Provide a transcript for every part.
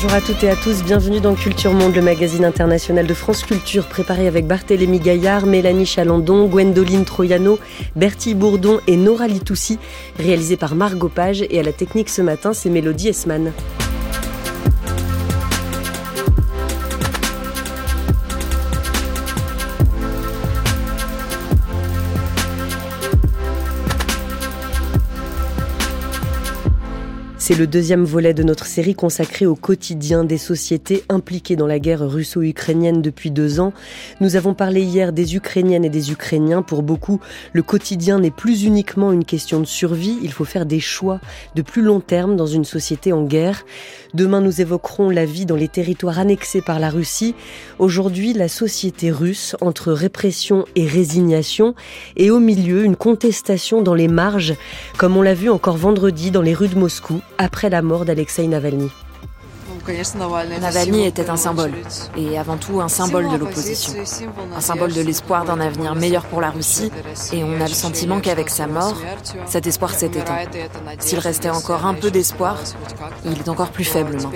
Bonjour à toutes et à tous, bienvenue dans Culture Monde, le magazine international de France Culture, préparé avec Barthélémy Gaillard, Mélanie Chalandon, Gwendoline Troyano, Bertie Bourdon et Nora Litoussi, réalisé par Margot Page et à la technique ce matin, c'est Mélodie Esman. C'est le deuxième volet de notre série consacrée au quotidien des sociétés impliquées dans la guerre russo-ukrainienne depuis deux ans. Nous avons parlé hier des Ukrainiennes et des Ukrainiens. Pour beaucoup, le quotidien n'est plus uniquement une question de survie. Il faut faire des choix de plus long terme dans une société en guerre. Demain, nous évoquerons la vie dans les territoires annexés par la Russie. Aujourd'hui, la société russe entre répression et résignation et au milieu, une contestation dans les marges, comme on l'a vu encore vendredi dans les rues de Moscou après la mort d'Alexei Navalny. Navalny était un symbole, et avant tout un symbole de l'opposition, un symbole de l'espoir d'un avenir meilleur pour la Russie, et on a le sentiment qu'avec sa mort, cet espoir s'est éteint. S'il restait encore un peu d'espoir, il est encore plus faible maintenant.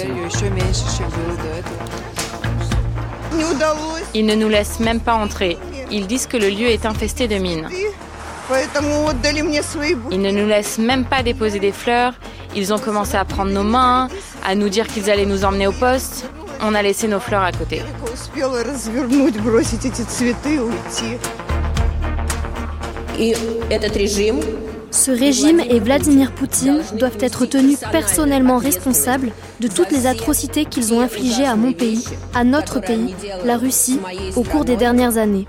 Ils ne nous laissent même pas entrer. Ils disent que le lieu est infesté de mines. Ils ne nous laissent même pas déposer des fleurs ils ont commencé à prendre nos mains, à nous dire qu'ils allaient nous emmener au poste. On a laissé nos fleurs à côté. Ce régime et Vladimir Poutine doivent être tenus personnellement responsables de toutes les atrocités qu'ils ont infligées à mon pays, à notre pays, la Russie, au cours des dernières années.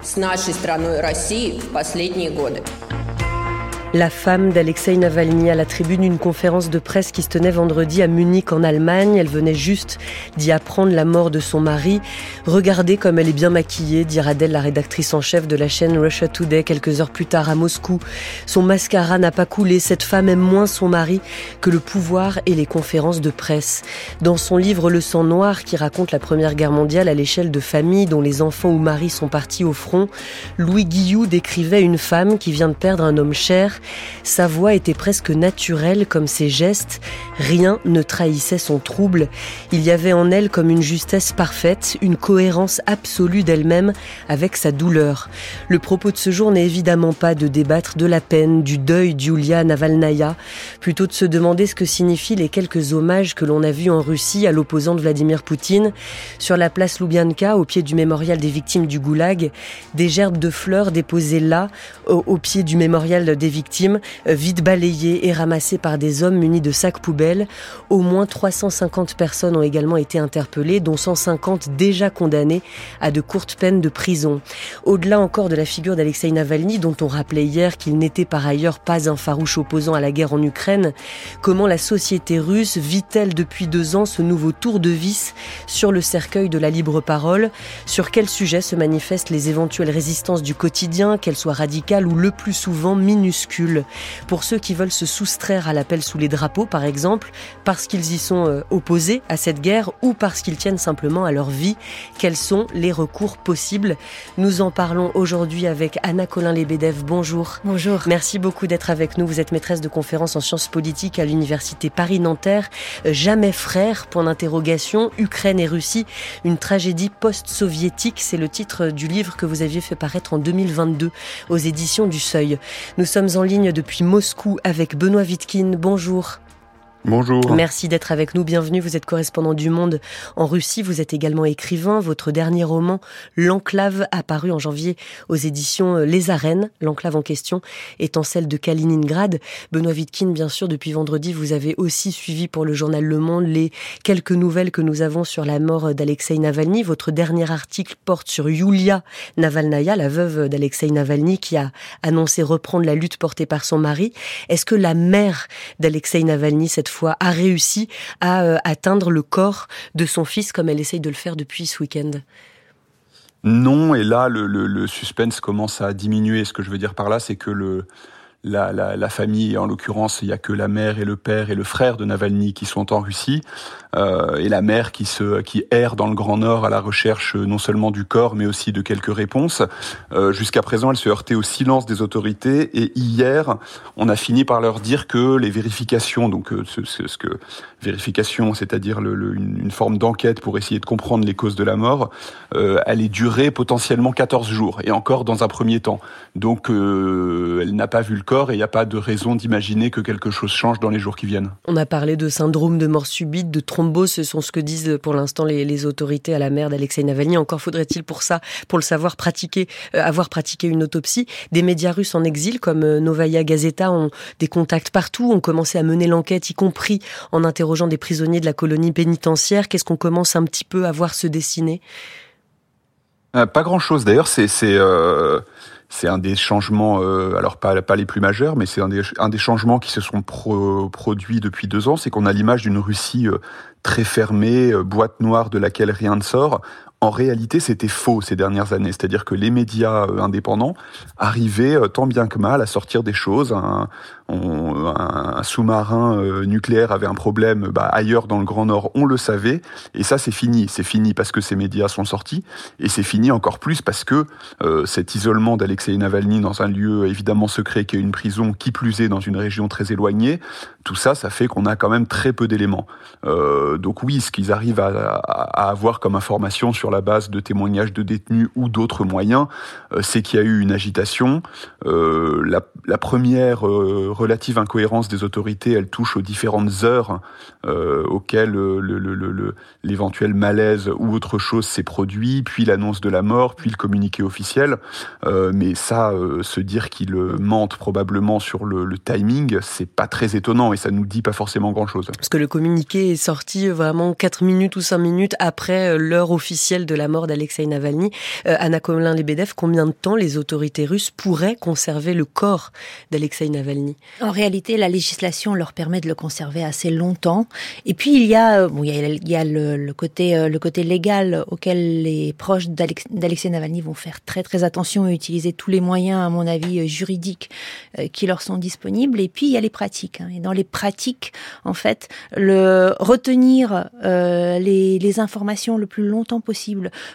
La femme d'Alexei Navalny à la tribune d'une conférence de presse qui se tenait vendredi à Munich en Allemagne. Elle venait juste d'y apprendre la mort de son mari. Regardez comme elle est bien maquillée, dira-t-elle la rédactrice en chef de la chaîne Russia Today quelques heures plus tard à Moscou. Son mascara n'a pas coulé. Cette femme aime moins son mari que le pouvoir et les conférences de presse. Dans son livre Le sang noir qui raconte la première guerre mondiale à l'échelle de familles dont les enfants ou maris sont partis au front, Louis Guillou décrivait une femme qui vient de perdre un homme cher sa voix était presque naturelle comme ses gestes, rien ne trahissait son trouble, il y avait en elle comme une justesse parfaite, une cohérence absolue d'elle-même avec sa douleur. Le propos de ce jour n'est évidemment pas de débattre de la peine, du deuil d'Yulia Navalnaya, plutôt de se demander ce que signifient les quelques hommages que l'on a vus en Russie à l'opposant de Vladimir Poutine, sur la place Loubianka, au pied du mémorial des victimes du Goulag, des gerbes de fleurs déposées là, au pied du mémorial des victimes euh, vite balayées et ramassées par des hommes munis de sacs poubelles. Au moins 350 personnes ont également été interpellées, dont 150 déjà condamnées à de courtes peines de prison. Au-delà encore de la figure d'Alexei Navalny, dont on rappelait hier qu'il n'était par ailleurs pas un farouche opposant à la guerre en Ukraine, comment la société russe vit-elle depuis deux ans ce nouveau tour de vis sur le cercueil de la libre parole? Sur quel sujet se manifestent les éventuelles résistances du quotidien, qu'elles soient radicales ou le plus souvent minuscules? Pour ceux qui veulent se soustraire à l'appel sous les drapeaux, par exemple, parce qu'ils y sont euh, opposés à cette guerre ou parce qu'ils tiennent simplement à leur vie. Quels sont les recours possibles? Nous en parlons aujourd'hui avec Anna Colin-Lebedev. Bonjour. Bonjour. Merci beaucoup d'être avec nous. Vous êtes maîtresse de conférences en sciences politiques à l'université Paris-Nanterre. Euh, jamais frère, point d'interrogation. Ukraine et Russie, une tragédie post-soviétique. C'est le titre du livre que vous aviez fait paraître en 2022 aux éditions du Seuil. Nous sommes en ligne depuis Moscou avec Benoît Vitkin. Bonjour. Bonjour. Merci d'être avec nous. Bienvenue. Vous êtes correspondant du Monde en Russie. Vous êtes également écrivain. Votre dernier roman, L'Enclave, apparu en janvier aux éditions euh, Les Arènes. L'Enclave en question étant celle de Kaliningrad. Benoît Vitkin, bien sûr, depuis vendredi, vous avez aussi suivi pour le journal Le Monde les quelques nouvelles que nous avons sur la mort d'Alexei Navalny. Votre dernier article porte sur Yulia Navalnaya, la veuve d'Alexei Navalny, qui a annoncé reprendre la lutte portée par son mari. Est-ce que la mère d'Alexei Navalny, cette a réussi à euh, atteindre le corps de son fils comme elle essaye de le faire depuis ce week-end Non, et là, le, suspense commence à diminuer. Ce que je veux dire par là, c'est que le, la, la, la famille, en l'occurrence, il y a que la mère et le père et le frère de Navalny qui sont en Russie, euh, et la mère qui se qui erre dans le Grand Nord à la recherche non seulement du corps, mais aussi de quelques réponses. Euh, Jusqu'à présent, elle se heurtait au silence des autorités, et hier, on a fini par leur dire que les vérifications, donc euh, ce, ce, que vérification, c'est-à-dire le, une, une, forme d'enquête pour essayer de comprendre les causes de la mort, euh, allait durer potentiellement 14 jours, et encore dans un premier temps. Donc, euh, elle n'a pas vu le et il n'y a pas de raison d'imaginer que quelque chose change dans les jours qui viennent. On a parlé de syndrome de mort subite, de thrombose, ce sont ce que disent pour l'instant les, autorités à la mère d'Alexei Navalny. Encore faudrait-il pour ça, pour le savoir, pratiquer, euh, avoir pratiqué une autopsie. Des médias russes en exil comme euh, Novaya Gazeta ont des contacts partout, ont commencé à mener l'enquête, y compris en interrogeant des prisonniers de la colonie pénitentiaire. Qu'est-ce qu'on commence un petit peu à voir se dessiner? Euh, Pas grand-chose. D'ailleurs, c'est... Euh un des changements, euh, alors pas, les plus majeurs, mais c'est un des, changements qui se sont pro, produits depuis deux ans, c'est qu'on a l'image d'une Russie très fermée, boîte noire de laquelle rien ne sort. En réalité, c'était faux ces dernières années. C'est-à-dire que les médias indépendants arrivaient tant bien que mal à sortir des choses. Un, sous-marin nucléaire avait un problème bah, ailleurs dans le Grand Nord, on le savait. Et ça, c'est fini. C'est fini parce que ces médias sont sortis. Et c'est fini encore plus parce que euh, cet isolement d'Alexei Navalny dans un lieu évidemment secret qui est une prison, qui plus est dans une région très éloignée, tout ça, ça fait qu'on a quand même très peu d'éléments. Euh, donc oui, ce qu'ils arrivent à, à, avoir comme information sur la base de témoignages de détenus ou d'autres moyens, euh, c'est qu'il y a eu une agitation. Euh, la, première euh, relative incohérence des autorités, elle touche aux différentes heures auxquelles l'éventuel malaise ou autre chose s'est produit, puis l'annonce de la mort, puis le communiqué officiel. mais ça, se dire qu'ils mentent probablement sur le, le timing, c'est pas très étonnant et ça nous dit pas forcément grand-chose. Parce que le communiqué est sorti vraiment 4 minutes ou 5 minutes après l'heure officielle de la mort d'Alexei Navalny. Euh, Anna Komlin-Lebedev, combien de temps les autorités russes pourraient conserver le corps d'Alexei Navalny? En réalité, la législation leur permet de le conserver assez longtemps. Et puis, il y a, bon, il y a, le, côté, euh, le côté légal auquel les proches d'Alexei Navalny vont faire très très attention et utiliser tous les moyens, à mon avis, euh, juridiques qui leur sont disponibles. Et puis, il y a les pratiques. Hein. Et dans les pratiques, en fait, le retenir euh, les informations le plus longtemps possible,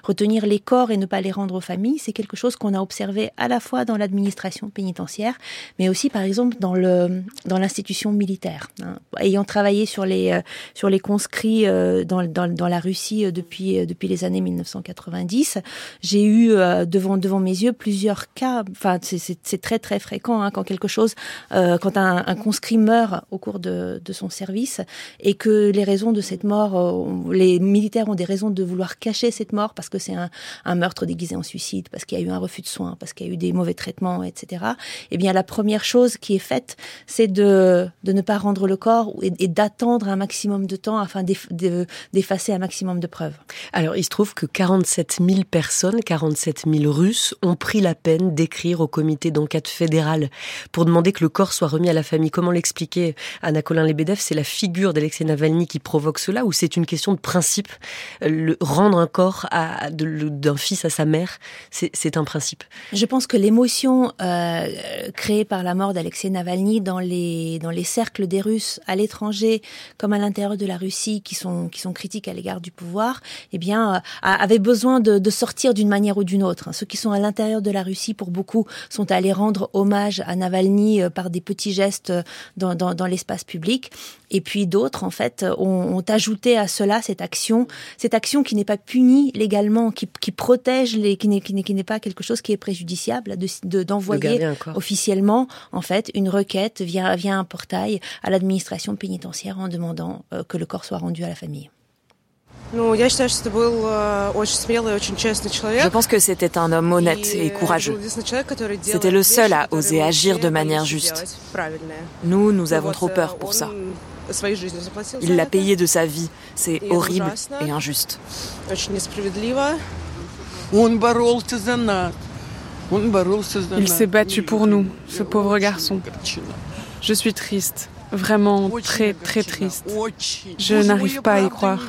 retenir les corps et ne pas les rendre aux familles, c'est quelque chose qu'on a observé à la fois dans l'administration pénitentiaire, mais aussi par exemple dans l'institution militaire. Hein. Ayant travaillé sur les euh, conscrits euh, dans, la Russie euh, depuis les années 1990, j'ai eu devant mes yeux plusieurs cas. C'est très très fréquent hein, quand quelque chose, quand un, conscrit meurt au cours de, de son service et que les raisons de cette mort, les militaires ont des raisons de vouloir cacher cette mort parce que c'est un, meurtre déguisé en suicide, parce qu'il y a eu un refus de soins, parce qu'il y a eu des mauvais traitements, etc. Eh bien, la première chose qui est faite, c'est de, ne pas rendre le corps et, d'attendre un maximum de temps afin d'effacer un maximum de preuves. Alors, il se trouve que 47 000 personnes, 47 000 Russes, ont pris la peine d'écrire au comité d'enquête fédéral pour demander que le corps soit remis à la famille. Comment l'expliquer, Anna Colin-Lebedev C'est la figure d'Alexei Navalny qui provoque cela ou c'est une question de principe? Le, Rendre un corps d'un fils à sa mère, c'est un principe Je pense que l'émotion euh, créée par la mort d'Alexei Navalny dans les, dans les cercles des Russes à l'étranger comme à l'intérieur de la Russie qui sont, qui sont critiques à l'égard du pouvoir, eh bien, euh, avait besoin de, sortir d'une manière ou d'une autre. Ceux qui sont à l'intérieur de la Russie, pour beaucoup, sont allés rendre hommage à Navalny euh, par des petits gestes dans, dans l'espace public. Et puis d'autres, en fait, ont, ont, ajouté à cela cette action, cette action qui n'est pas punie légalement, qui, qui protège les, qui n'est, qui n'est, qui n'est pas quelque chose qui est préjudiciable, de, d'envoyer de, officiellement, en fait, une requête via, via un portail à l'administration pénitentiaire en demandant euh, que le corps soit rendu à la famille. Je pense que c'était un homme honnête et courageux. C'était le seul à oser agir de manière juste. Nous, nous avons trop peur pour ça. Il l'a payé de sa vie. C'est horrible et injuste. Il s'est battu pour nous, ce pauvre garçon. Je suis triste, vraiment très très triste. Je n'arrive pas à y croire.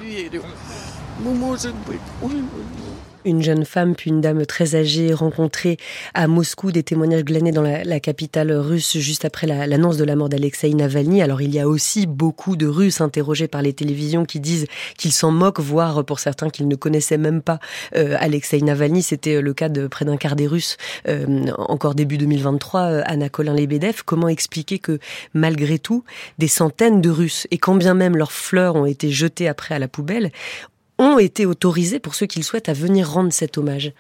Une jeune femme puis une dame très âgée rencontrée à Moscou, des témoignages glanés dans la, capitale russe juste après l'annonce de la mort d'Alexei Navalny. Alors il y a aussi beaucoup de Russes interrogés par les télévisions qui disent qu'ils s'en moquent, voire pour certains qu'ils ne connaissaient même pas euh, Alexei Navalny. C'était euh, le cas de près d'un quart des Russes euh, encore début 2023, Anna Colin-Lebedev. Comment expliquer que malgré tout, des centaines de Russes, et quand bien même leurs fleurs ont été jetées après à la poubelle, ont été autorisés, pour ceux qui le souhaitent, à venir rendre cet hommage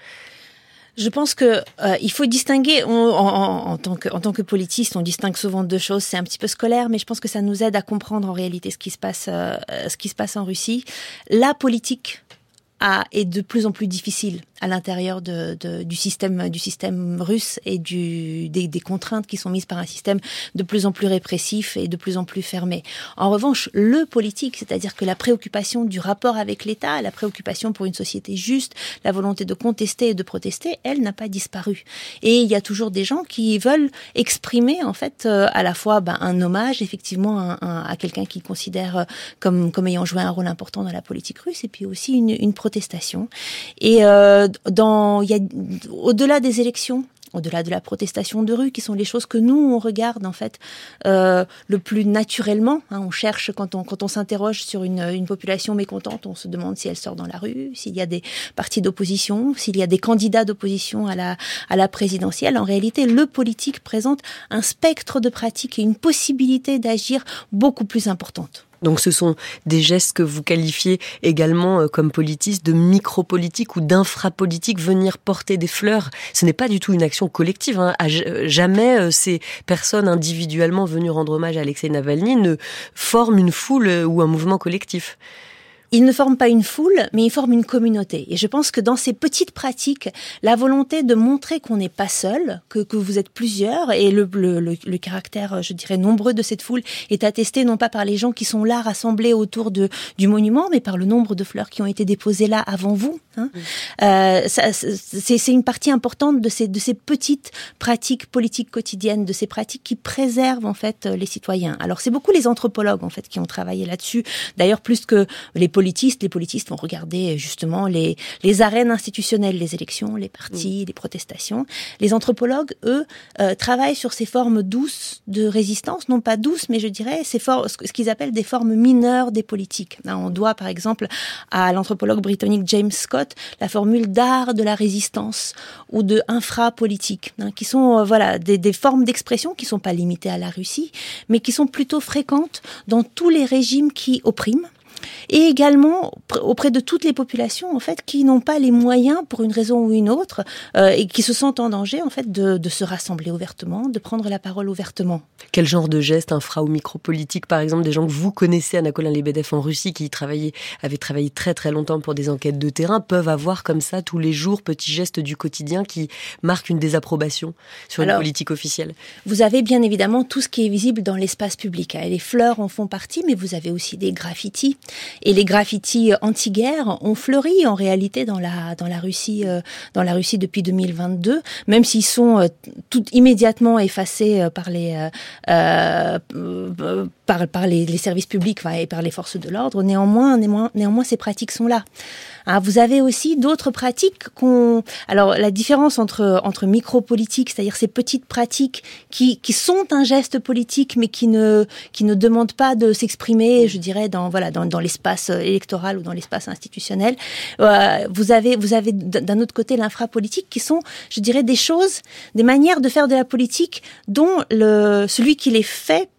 je pense que euh, il faut distinguer en, tant que en tant que politiste, on distingue souvent deux choses. C'est un petit peu scolaire, mais je pense que ça nous aide à comprendre en réalité ce qui se passe euh, ce qui se passe en Russie. La politique a, est de plus en plus difficile à l'intérieur de, de, du système du système russe et du, des, des, contraintes qui sont mises par un système de plus en plus répressif et de plus en plus fermé. En revanche, le politique, c'est-à-dire que la préoccupation du rapport avec l'État, la préoccupation pour une société juste, la volonté de contester et de protester, elle n'a pas disparu. Et il y a toujours des gens qui veulent exprimer en fait euh, à la fois ben, un hommage effectivement à, quelqu'un qu'ils considèrent euh, comme comme ayant joué un rôle important dans la politique russe et puis aussi une, une protestation. Et euh, dans, y a au-delà des élections, au-delà de la protestation de rue, qui sont les choses que nous on regarde en fait euh, le plus naturellement. Hein, on cherche quand on quand on s'interroge sur une, une population mécontente, on se demande si elle sort dans la rue, s'il y a des partis d'opposition, s'il y a des candidats d'opposition à la à la présidentielle. En réalité, le politique présente un spectre de pratiques et une possibilité d'agir beaucoup plus importante. Donc ce sont des gestes que vous qualifiez également euh, comme politistes de micro-politique ou d'infra-politique, venir porter des fleurs. Ce n'est pas du tout une action collective. Hein. Euh, jamais euh, ces personnes individuellement venues rendre hommage à Alexei Navalny ne forment une foule ou un mouvement collectif. Ils ne forment pas une foule, mais ils forment une communauté. Et je pense que dans ces petites pratiques, la volonté de montrer qu'on n'est pas seul, que, que vous êtes plusieurs, et le, le, le, caractère, je dirais, nombreux de cette foule est attesté non pas par les gens qui sont là rassemblés autour de, du monument, mais par le nombre de fleurs qui ont été déposées là avant vous. Hein. Euh, c'est une partie importante de ces, de ces petites pratiques politiques quotidiennes, de ces pratiques qui préservent en fait les citoyens. Alors c'est beaucoup les anthropologues en fait qui ont travaillé là-dessus. D'ailleurs plus que les politistes, les politistes vont regarder justement les, les arènes institutionnelles, les élections, les partis, mm. les protestations. Les anthropologues, eux, euh, travaillent sur ces formes douces de résistance, non pas douces, mais je dirais ces ce qu'ils appellent des formes mineures des politiques. On doit par exemple à l'anthropologue britannique James Scott la formule d'art de la résistance ou de infra-politique, hein, qui sont euh, voilà des, des formes d'expression qui sont pas limitées à la Russie, mais qui sont plutôt fréquentes dans tous les régimes qui oppriment et également auprès de toutes les populations en fait qui n'ont pas les moyens pour une raison ou une autre euh, et qui se sentent en danger en fait de, de, se rassembler ouvertement, de prendre la parole ouvertement. Quel genre de gestes infra ou micro-politique par exemple des gens que vous connaissez Anna Colin Lebedev en Russie qui travaillaient avaient travaillé très très longtemps pour des enquêtes de terrain peuvent avoir comme ça tous les jours petits gestes du quotidien qui marquent une désapprobation sur une politique officielle? Vous avez bien évidemment tout ce qui est visible dans l'espace public. Les fleurs en font partie mais vous avez aussi des graffitis et les graffitis anti-guerre ont fleuri en réalité dans la dans la Russie euh, dans la Russie depuis 2022, même s'ils sont euh, tout immédiatement effacés euh, par les euh, par par les, les services publics et par les forces de l'ordre. Néanmoins, néanmoins, néanmoins, ces pratiques sont là. Hein, vous avez aussi d'autres pratiques qu'on. Alors la différence entre entre micro-politique, c'est-à-dire ces petites pratiques qui qui sont un geste politique, mais qui ne qui ne demandent pas de s'exprimer, je dirais dans voilà dans, dans l'espace électoral ou dans l'espace institutionnel. Euh, vous avez vous avez d'un autre côté l'infra-politique qui sont, je dirais, des choses, des manières de faire de la politique dont le celui qui les fait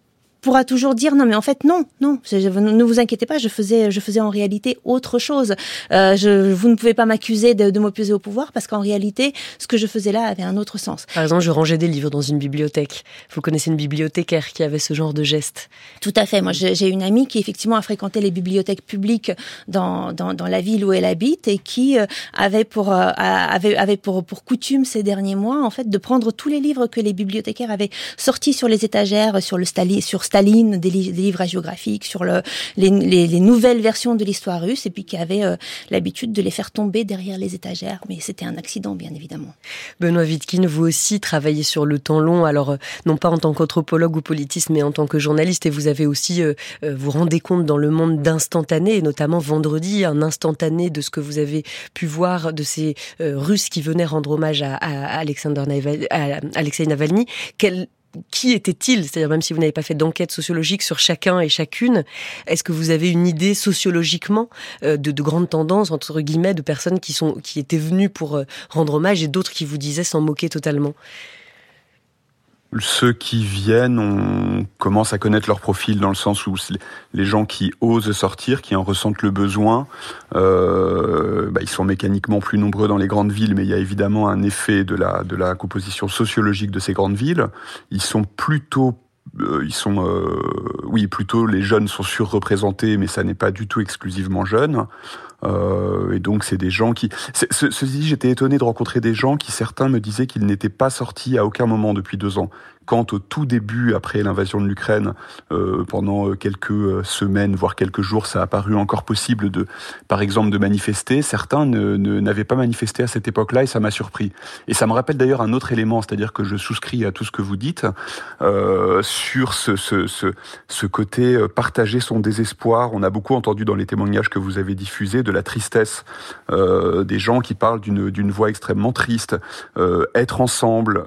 pourra toujours dire non mais en fait non non ne vous inquiétez pas je faisais je faisais en réalité autre chose. Euh, je, vous ne pouvez pas m'accuser de, de m'opposer au pouvoir parce qu'en réalité ce que je faisais là avait un autre sens. Par exemple je rangeais des livres dans une bibliothèque. Vous connaissez une bibliothécaire qui avait ce genre de geste. Tout à fait. Moi j'ai une amie qui effectivement a fréquenté les bibliothèques publiques dans dans, dans la ville où elle habite et qui euh, avait pour euh, avait avait pour pour coutume ces derniers mois en fait de prendre tous les livres que les bibliothécaires avaient sortis sur les étagères sur le stali sur Staline, des, livres géographiques sur le, les, les, nouvelles versions de l'histoire russe, et puis qui avait l'habitude de les faire tomber derrière les étagères. Mais c'était un accident, bien évidemment. Benoît Wittkin, vous aussi travaillez sur le temps long, alors non pas en tant qu'anthropologue ou politiste, mais en tant que journaliste, et vous avez aussi, vous rendez compte dans le monde d'instantané, et notamment vendredi, un instantané de ce que vous avez pu voir de ces Russes qui venaient rendre hommage à, à Alexander à Alexei Navalny. Quel, qui était-il C'est-à-dire même si vous n'avez pas fait d'enquête sociologique sur chacun et chacune, est-ce que vous avez une idée sociologiquement euh, de, de grandes tendances entre guillemets de personnes qui sont qui étaient venues pour euh, rendre hommage et d'autres qui vous disaient s'en moquer totalement? Ceux qui viennent, on commence à connaître leur profil dans le sens où les gens qui osent sortir, qui en ressentent le besoin, euh, bah, ils sont mécaniquement plus nombreux dans les grandes villes, mais il y a évidemment un effet de la, composition sociologique de ces grandes villes. Ils sont plutôt euh, euh, oui, plutôt les jeunes sont surreprésentés, mais ça n'est pas du tout exclusivement jeunes. Euh, et donc c'est des gens qui. Ceci dit, j'étais étonné de rencontrer des gens qui certains me disaient qu'ils n'étaient pas sortis à aucun moment depuis deux ans quand au tout début, après l'invasion de l'Ukraine, euh, pendant euh, quelques euh, semaines, voire quelques jours, ça a paru encore possible de, par exemple, de manifester, certains n'avaient pas manifesté à cette époque-là et ça m'a surpris. Et ça me rappelle d'ailleurs un autre élément, c'est-à-dire que je souscris à tout ce que vous dites sur ce, côté partager son désespoir. On a beaucoup entendu dans les témoignages que vous avez diffusés de la tristesse des gens qui parlent d'une voix extrêmement triste. être ensemble,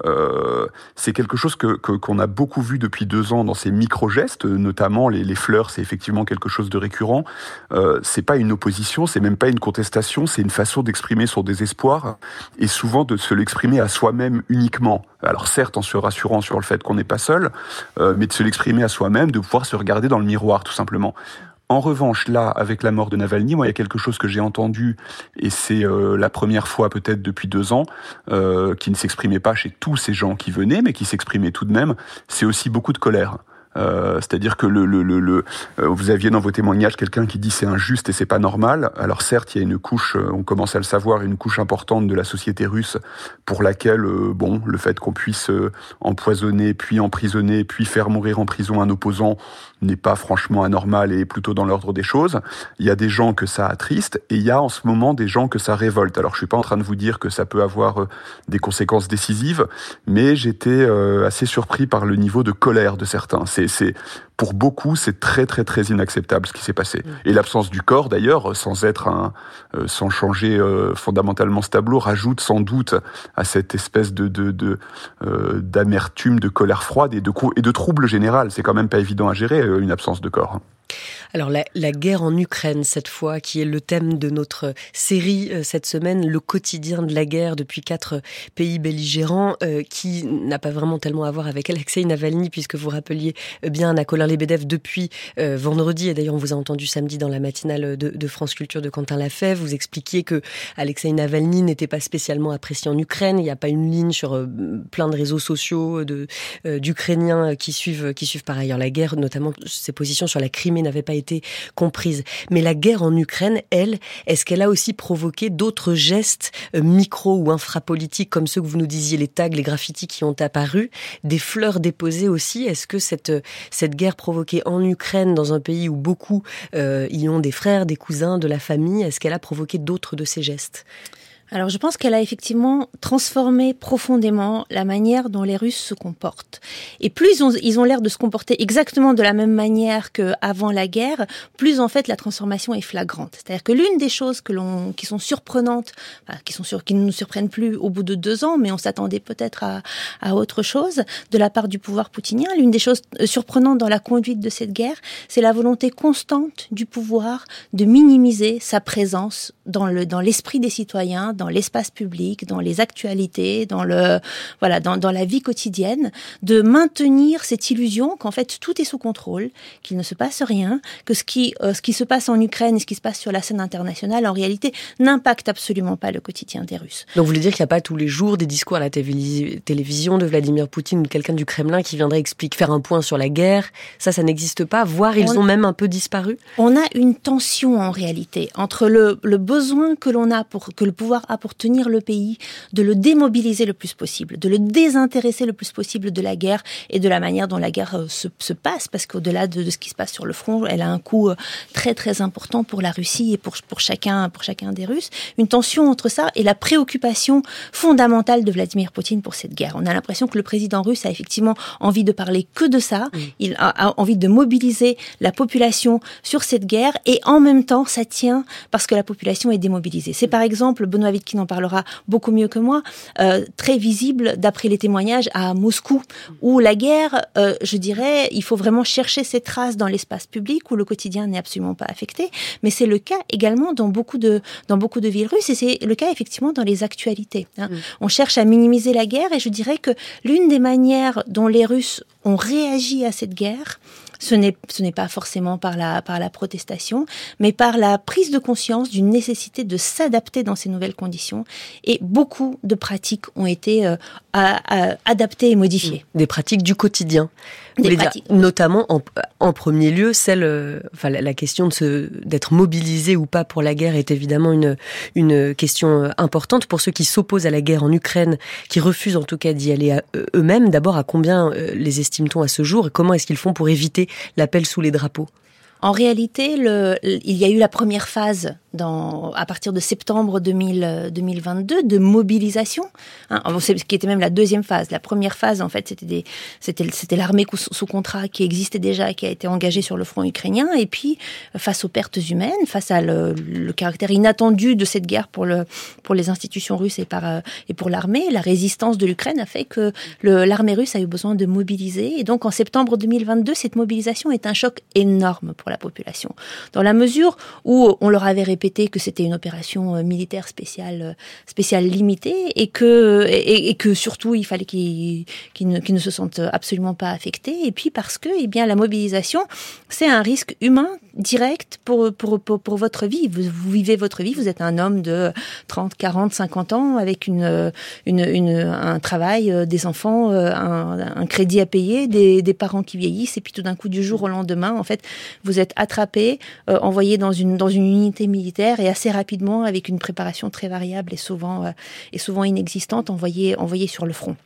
c'est quelque chose que qu'on a beaucoup vu depuis deux ans dans ces micro-gestes, notamment les, les fleurs, c'est effectivement quelque chose de récurrent. Euh, c'est pas une opposition, c'est même pas une contestation, c'est une façon d'exprimer son désespoir et souvent de se l'exprimer à soi-même uniquement. Alors certes en se rassurant sur le fait qu'on n'est pas seul, euh, mais de se l'exprimer à soi-même, de pouvoir se regarder dans le miroir tout simplement. En revanche, là, avec la mort de Navalny, moi, il y a quelque chose que j'ai entendu, et c'est euh, la première fois peut-être depuis deux ans, euh, qui ne s'exprimait pas chez tous ces gens qui venaient, mais qui s'exprimait tout de même, c'est aussi beaucoup de colère. Euh, c'est-à-dire que le, le, le, euh, vous aviez dans vos témoignages quelqu'un qui dit c'est injuste et c'est pas normal. Alors certes, il y a une couche, euh, on commence à le savoir, une couche importante de la société russe pour laquelle, bon, le fait qu'on puisse empoisonner, puis emprisonner, puis faire mourir en prison un opposant n'est pas franchement anormal et plutôt dans l'ordre des choses. Il y a des gens que ça attriste et il y a en ce moment des gens que ça révolte. Alors je suis pas en train de vous dire que ça peut avoir des conséquences décisives, mais j'étais assez surpris par le niveau de colère de certains. C'est pour beaucoup, c'est très très très inacceptable ce qui s'est passé. Mm. Et l'absence du corps, d'ailleurs, sans être un, euh, sans changer euh, fondamentalement ce tableau, rajoute sans doute à cette espèce de de euh, d'amertume, de, colère froide et de et de trouble général. C'est quand même pas évident à gérer une absence de corps. Alors la, la, guerre en Ukraine cette fois, qui est le thème de notre série euh, cette semaine, le quotidien de la guerre depuis quatre pays belligérants, euh, qui n'a pas vraiment tellement à voir avec Alexei Navalny, puisque vous rappeliez bien Nakolin Lebedev depuis euh, vendredi, et d'ailleurs on vous a entendu samedi dans la matinale de, France Culture de Quentin Lafèvre, vous expliquiez que Alexei Navalny n'était pas spécialement apprécié en Ukraine, il n'y a pas une ligne sur plein de réseaux sociaux de d'Ukrainiens qui suivent qui suivent par ailleurs la guerre, notamment ses positions sur la Crimée n'avaient pas été comprise. Mais la guerre en Ukraine, elle, est-ce qu'elle a aussi provoqué d'autres gestes euh, micro ou infrapolitiques comme ceux que vous nous disiez, les tags, les graffitis qui ont apparu, des fleurs déposées aussi? Est-ce que cette, cette guerre provoquée en Ukraine, dans un pays où beaucoup euh, y ont des frères, des cousins, de la famille, est-ce qu'elle a provoqué d'autres de ces gestes? Alors je pense qu'elle a effectivement transformé profondément la manière dont les Russes se comportent. Et plus ils ont l'air de se comporter exactement de la même manière qu'avant la guerre, plus en fait la transformation est flagrante. C'est-à-dire que l'une des choses que qui sont surprenantes, qui sont sur, qui ne nous surprennent plus au bout de deux ans, mais on s'attendait peut-être à, à autre chose de la part du pouvoir poutinien, l'une des choses euh, surprenantes dans la conduite de cette guerre, c'est la volonté constante du pouvoir de minimiser sa présence dans le dans l'esprit des citoyens, dans l'espace public, dans les actualités, dans le voilà, dans, dans la vie quotidienne, de maintenir cette illusion qu'en fait tout est sous contrôle, qu'il ne se passe rien, que ce qui euh, ce qui se passe en Ukraine et ce qui se passe sur la scène internationale en réalité n'impacte absolument pas le quotidien des Russes. Donc vous voulez dire qu'il n'y a pas tous les jours des discours à la télévision de Vladimir Poutine ou quelqu'un du Kremlin qui viendrait expliquer faire un point sur la guerre, ça ça n'existe pas, voire ils ont même un peu disparu. On a une tension en réalité entre le, le besoin que l'on a pour que le pouvoir a pour tenir le pays, de le démobiliser le plus possible, de le désintéresser le plus possible de la guerre et de la manière dont la guerre euh, se, se passe, parce qu'au-delà de, de, ce qui se passe sur le front, elle a un coût euh, très très important pour la Russie et pour, pour, chacun, pour chacun des Russes. Une tension entre ça et la préoccupation fondamentale de Vladimir Poutine pour cette guerre. On a l'impression que le président russe a effectivement envie de parler que de ça, il a, a envie de mobiliser la population sur cette guerre et en même temps ça tient parce que la population est démobilisée. C'est par exemple, Benoît Wittkin en parlera beaucoup mieux que moi, euh, très visible d'après les témoignages à Moscou, où la guerre, euh, je dirais, il faut vraiment chercher ses traces dans l'espace public où le quotidien n'est absolument pas affecté, mais c'est le cas également dans beaucoup de dans beaucoup de villes russes et c'est le cas effectivement dans les actualités. Hein. Mm. On cherche à minimiser la guerre et je dirais que l'une des manières dont les Russes ont réagi à cette guerre, ce n'est ce n'est pas forcément par la par la protestation, mais par la prise de conscience d'une nécessité de s'adapter dans ces nouvelles conditions. Et beaucoup de pratiques ont été euh, adaptées et modifiées. Des pratiques du quotidien. Des pratiques. Dire, notamment en, en, premier lieu celle, euh, enfin la, la question d'être mobilisé ou pas pour la guerre est évidemment une une question euh, importante pour ceux qui s'opposent à la guerre en Ukraine, qui refusent en tout cas d'y aller eux-mêmes. D'abord, à combien les estime-t-on à ce jour et comment est-ce qu'ils font pour éviter l'appel sous les drapeaux? En réalité, il y a eu la première phase à partir de septembre 2000, 2022 de mobilisation, hein, qui était même la deuxième phase. La première phase, en fait, c'était l'armée sous contrat qui existait déjà, qui a été engagée sur le front ukrainien, et puis face aux pertes humaines, face à le, caractère inattendu de cette guerre pour le, pour les institutions russes et par et pour l'armée, la résistance de l'Ukraine a fait que l'armée russe a eu besoin de mobiliser, et donc en septembre 2022, cette mobilisation est un choc énorme pour la la population. Dans la mesure où on leur avait répété que c'était une opération euh, militaire spéciale, euh, spéciale limitée et que, et, que surtout il fallait qu'ils qu ne, se sentent absolument pas affectés. Et puis parce que, eh bien, la mobilisation, c'est un risque humain direct pour, pour, pour, votre vie. Vous, vous, vivez votre vie, vous êtes un homme de 30, 40, 50 ans avec une, une, un travail, euh, des enfants, un, crédit à payer, des, des parents qui vieillissent et puis tout d'un coup du jour au lendemain, en fait, vous êtes êtes attrapé, euh, envoyé dans une, dans une unité militaire et assez rapidement, avec une préparation très variable et souvent, euh, et souvent inexistante, envoyé, envoyé sur le front.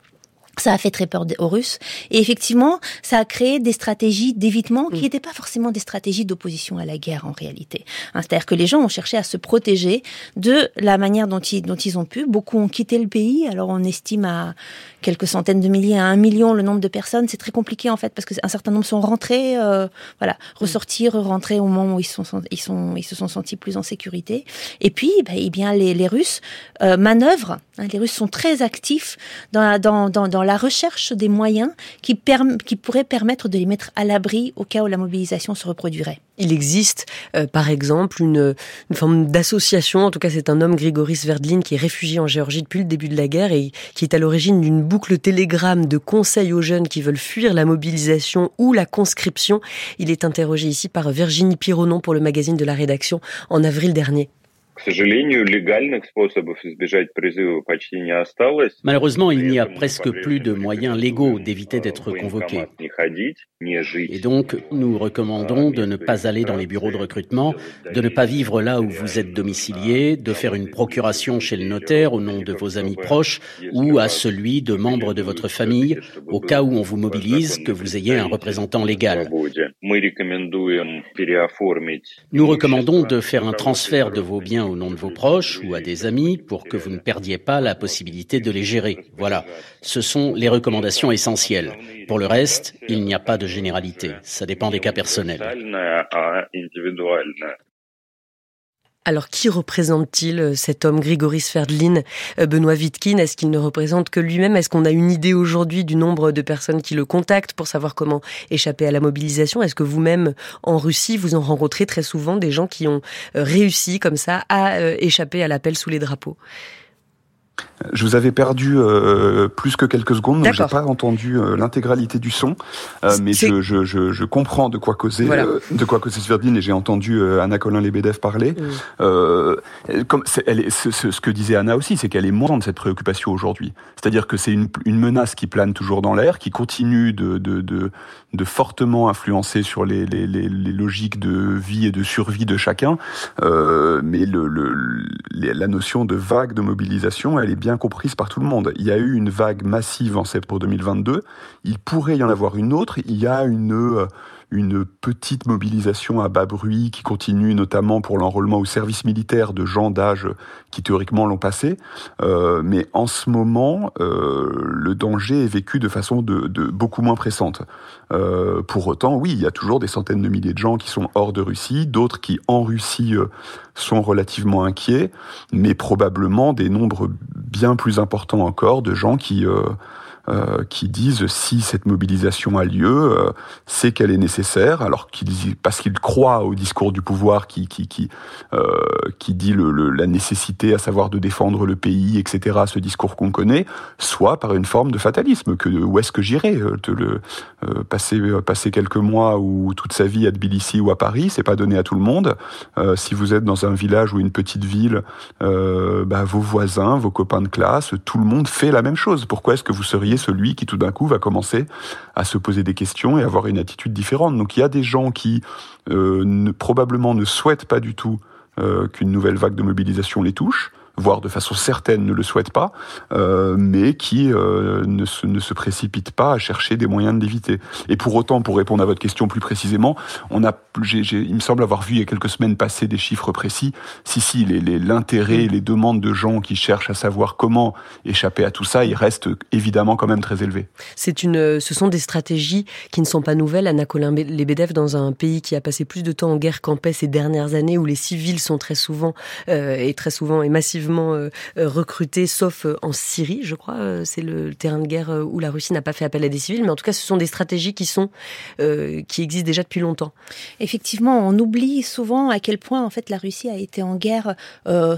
Ça a fait très peur aux Russes. Et effectivement, ça a créé des stratégies d'évitement qui n'étaient pas forcément des stratégies d'opposition à la guerre en réalité. Hein, C'est-à-dire que les gens ont cherché à se protéger de la manière dont ils, dont ils ont pu. Beaucoup ont quitté le pays. Alors on estime à quelques centaines de milliers, à un million le nombre de personnes. C'est très compliqué en fait parce qu'un certain nombre sont rentrés, euh, voilà, ressortir, rentrer au moment où ils, sont, ils, sont, ils se sont sentis plus en sécurité. Et puis, bah, eh bien, les, les Russes euh, manœuvrent. Hein, les Russes sont très actifs dans, dans, dans, dans la recherche des moyens qui, pourraient permettre de les mettre à l'abri au cas où la mobilisation se reproduirait. Il existe, euh, par exemple, une, une forme d'association, en tout cas c'est un homme, Grigoris Verdlin, qui est réfugié en Géorgie depuis le début de la guerre et qui est à l'origine d'une boucle télégramme de conseils aux jeunes qui veulent fuir la mobilisation ou la conscription. Il est interrogé ici par Virginie Pironon pour le magazine de la rédaction en avril dernier. Malheureusement, il n'y a presque plus de moyens légaux d'éviter d'être convoqué. Et donc, nous recommandons de ne pas aller dans les bureaux de recrutement, de ne pas vivre là où vous êtes domicilié, de faire une procuration chez le notaire au nom de vos amis proches ou à celui de membres de votre famille, au cas où on vous mobilise, que vous ayez un représentant légal. Nous recommandons de faire un transfert de vos biens au nom de vos proches ou à des amis pour que vous ne perdiez pas la possibilité de les gérer. Voilà, ce sont les recommandations essentielles. Pour le reste, il n'y a pas de généralité, ça dépend des cas personnels. Alors, qui représente-t-il euh, cet homme, Grigoris Sverdlin, euh, Benoît Wittkin Est-ce qu'il ne représente que lui-même? Est-ce qu'on a une idée aujourd'hui du nombre de personnes qui le contactent pour savoir comment échapper à la mobilisation? Est-ce que vous-même, en Russie, vous en rencontrez très souvent des gens qui ont euh, réussi comme ça à échapper à l'appel sous les drapeaux? Je vous avais perdu euh, plus que quelques secondes, donc j'ai pas entendu euh, l'intégralité du son, euh, mais je, je, je, je, comprends de quoi causer, de quoi causer Sverdine et j'ai entendu Anna Colin Lebedev parler. Mm. comme elle est, ce, ce, que disait Anna aussi, c'est qu'elle est moins de cette préoccupation aujourd'hui. C'est-à-dire que c'est une, une, menace qui plane toujours dans l'air, qui continue de, de, de, de, fortement influencer sur les, les, les, les, logiques de vie et de survie de chacun, mais le, le, la notion de vague de mobilisation, elle est bien comprise par tout le monde. Il y a eu une vague massive en septembre 2022. Il pourrait y en avoir une autre. Il y a une euh, une petite mobilisation à bas bruit qui continue notamment pour l'enrôlement au service militaire de gens d'âge qui théoriquement l'ont passé. Euh, mais en ce moment, euh, le danger est vécu de façon de, beaucoup moins pressante. Euh, pour autant, oui, il y a toujours des centaines de milliers de gens qui sont hors de Russie, d'autres qui en Russie sont relativement inquiets, mais probablement des nombres bien plus importants encore de gens qui euh, qui disent si cette mobilisation a lieu, euh, c'est qu'elle est nécessaire, alors qu'ils parce qu'ils croient au discours du pouvoir qui qui qui, euh, qui dit la nécessité, à savoir de défendre le pays, etc. Ce discours qu'on connaît, soit par une forme de fatalisme où est-ce que j'irai passer passer quelques mois ou toute sa vie à Tbilissi ou à Paris, c'est pas donné à tout le monde. si vous êtes dans un village ou une petite ville, bah, vos voisins, vos copains de classe, tout le monde fait la même chose. Pourquoi est-ce que vous seriez celui qui tout d'un coup va commencer à se poser des questions et avoir une attitude différente. Donc il y a des gens qui euh, probablement ne souhaitent pas du tout euh, qu'une nouvelle vague de mobilisation les touche voire de façon certaine ne le souhaitent pas, euh, mais qui euh, ne, se, ne se précipitent pas à chercher des moyens de l'éviter. Et pour autant, pour répondre à votre question plus précisément, on a, j'ai, il me semble avoir vu il y a quelques semaines passer des chiffres précis. Si, si, les, les, l'intérêt, les demandes de gens qui cherchent à savoir comment échapper à tout ça, il reste évidemment quand même très élevé. Une, ce sont des stratégies qui ne sont pas nouvelles. Anna Colin Lebedev, dans un pays qui a passé plus de temps en guerre qu'en paix ces dernières années, où les civils sont très souvent euh, et très souvent et massivement euh, euh, recrutés, sauf euh, en Syrie, je crois. C'est le terrain de guerre où la Russie n'a pas fait appel à des civils, mais en tout cas, ce sont des stratégies qui sont qui existent déjà depuis longtemps. Effectivement, on oublie souvent à quel point en fait la Russie a été en guerre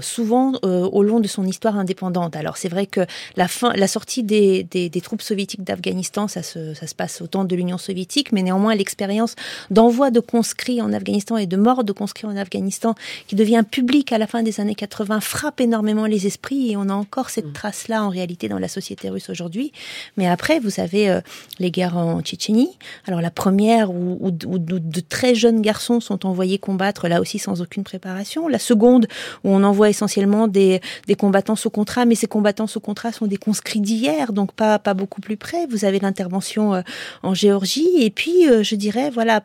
souvent au long de son histoire indépendante. Alors c'est vrai que la sortie des troupes soviétiques d'Afghanistan, ça se, ça se passe au temps de l'Union soviétique, mais néanmoins l'expérience d'envoi de conscrits en Afghanistan et de mort de conscrits en Afghanistan, qui devient publique à la fin des années 80, frappe énormément énormément les esprits et on a encore cette mm. trace-là en réalité dans la société russe aujourd'hui. Mais après, vous avez euh, les guerres en Tchétchénie. Alors la première où, de très jeunes garçons sont envoyés combattre, là aussi sans aucune préparation. La seconde où on envoie essentiellement des, des combattants sous contrat, mais ces combattants sous contrat sont des conscrits d'hier, donc pas, pas beaucoup plus près. Vous avez l'intervention euh, en Géorgie. Et puis, euh, je dirais, voilà,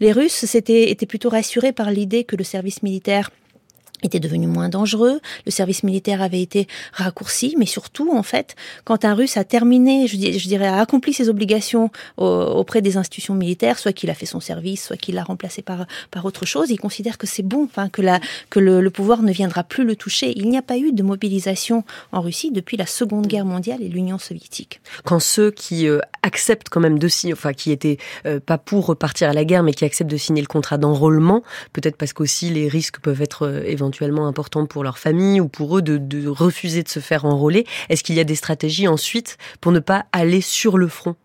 les Russes étaient, étaient plutôt rassurés par l'idée que le service militaire était devenu moins dangereux, le service militaire avait été raccourci, mais surtout, en fait, quand un Russe a terminé, je, dirais, a accompli ses obligations auprès des institutions militaires, soit qu'il a fait son service, soit qu'il l'a remplacé par, par autre chose, il considère que c'est bon, enfin, que, la, que le, pouvoir ne viendra plus le toucher. Il n'y a pas eu de mobilisation en Russie depuis la Seconde Guerre mondiale et l'Union soviétique. Quand ceux qui euh, acceptent quand même de signer, enfin, qui étaient euh, pas pour repartir à la guerre, mais qui acceptent de signer le contrat d'enrôlement, peut-être parce qu'aussi les risques peuvent être euh, éventuellement éventuellement important pour leur famille ou pour eux de, de refuser de se faire enrôler. Est-ce qu'il y a des stratégies ensuite pour ne pas aller sur le front?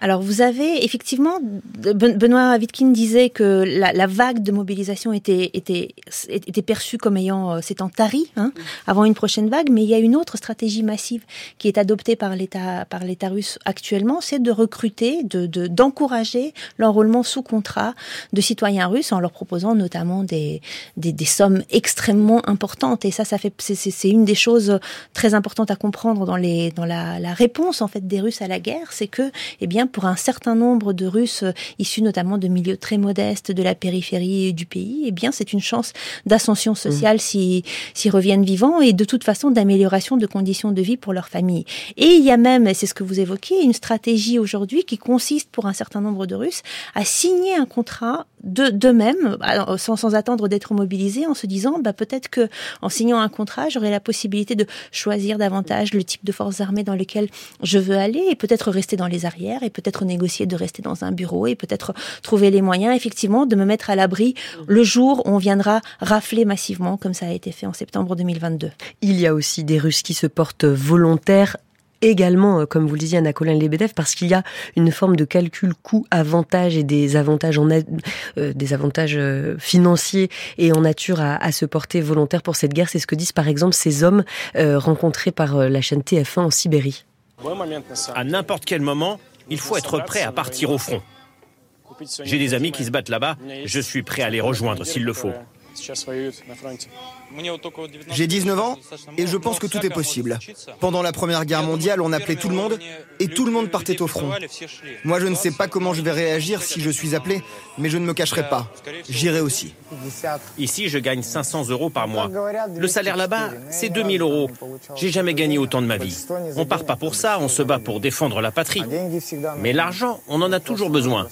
Alors vous avez effectivement, Benoît Wittkin disait que la, la, vague de mobilisation était, était, était perçue comme ayant euh, s'étant tarie hein, avant une prochaine vague, mais il y a une autre stratégie massive qui est adoptée par l'État par l'État russe actuellement, c'est de recruter, de d'encourager l'enrôlement sous contrat de citoyens russes en leur proposant notamment des, des, des sommes extrêmement importantes. Et ça, ça fait c'est une des choses très importantes à comprendre dans les dans la, la réponse en fait des Russes à la guerre, c'est que eh bien pour un certain nombre de Russes euh, issus notamment de milieux très modestes de la périphérie du pays, eh bien c'est une chance d'ascension sociale mmh. s'ils si, reviennent vivants et de toute façon d'amélioration de conditions de vie pour leur famille. Et il y a même, et c'est ce que vous évoquez, une stratégie aujourd'hui qui consiste pour un certain nombre de Russes à signer un contrat de d'eux-mêmes sans, sans attendre d'être mobilisés en se disant bah peut-être que en signant un contrat j'aurai la possibilité de choisir davantage le type de forces armées dans lesquelles je veux aller et peut-être rester dans les arrières et peut-être négocier de rester dans un bureau et peut-être trouver les moyens, effectivement, de me mettre à l'abri le jour où on viendra rafler massivement, comme ça a été fait en septembre 2022. Il y a aussi des Russes qui se portent volontaires également, euh, comme vous le disiez, Anna Colin Lebedev, parce qu'il y a une forme de calcul coût-avantage et des avantages, euh, euh, financiers et en nature à, se porter volontaire pour cette guerre. C'est ce que disent par exemple ces hommes rencontrés par la chaîne TF1 en Sibérie. À n'importe quel moment, il faut être prêt à partir au front. J'ai des amis qui se battent là-bas, je suis prêt à les rejoindre s'il le faut. J'ai 19 ans et je pense que tout est possible. Pendant la Première Guerre mondiale, on appelait tout le monde et tout le monde partait au front. Moi, je ne sais pas comment je vais réagir si je suis appelé, mais je ne me cacherai pas. J'irai aussi. Ici, je gagne 500 euros par mois. Le salaire là-bas, c'est 2000 euros. J'ai jamais gagné autant de ma vie. On part pas pour ça, on se bat pour défendre la patrie. Mais l'argent, on en a toujours besoin.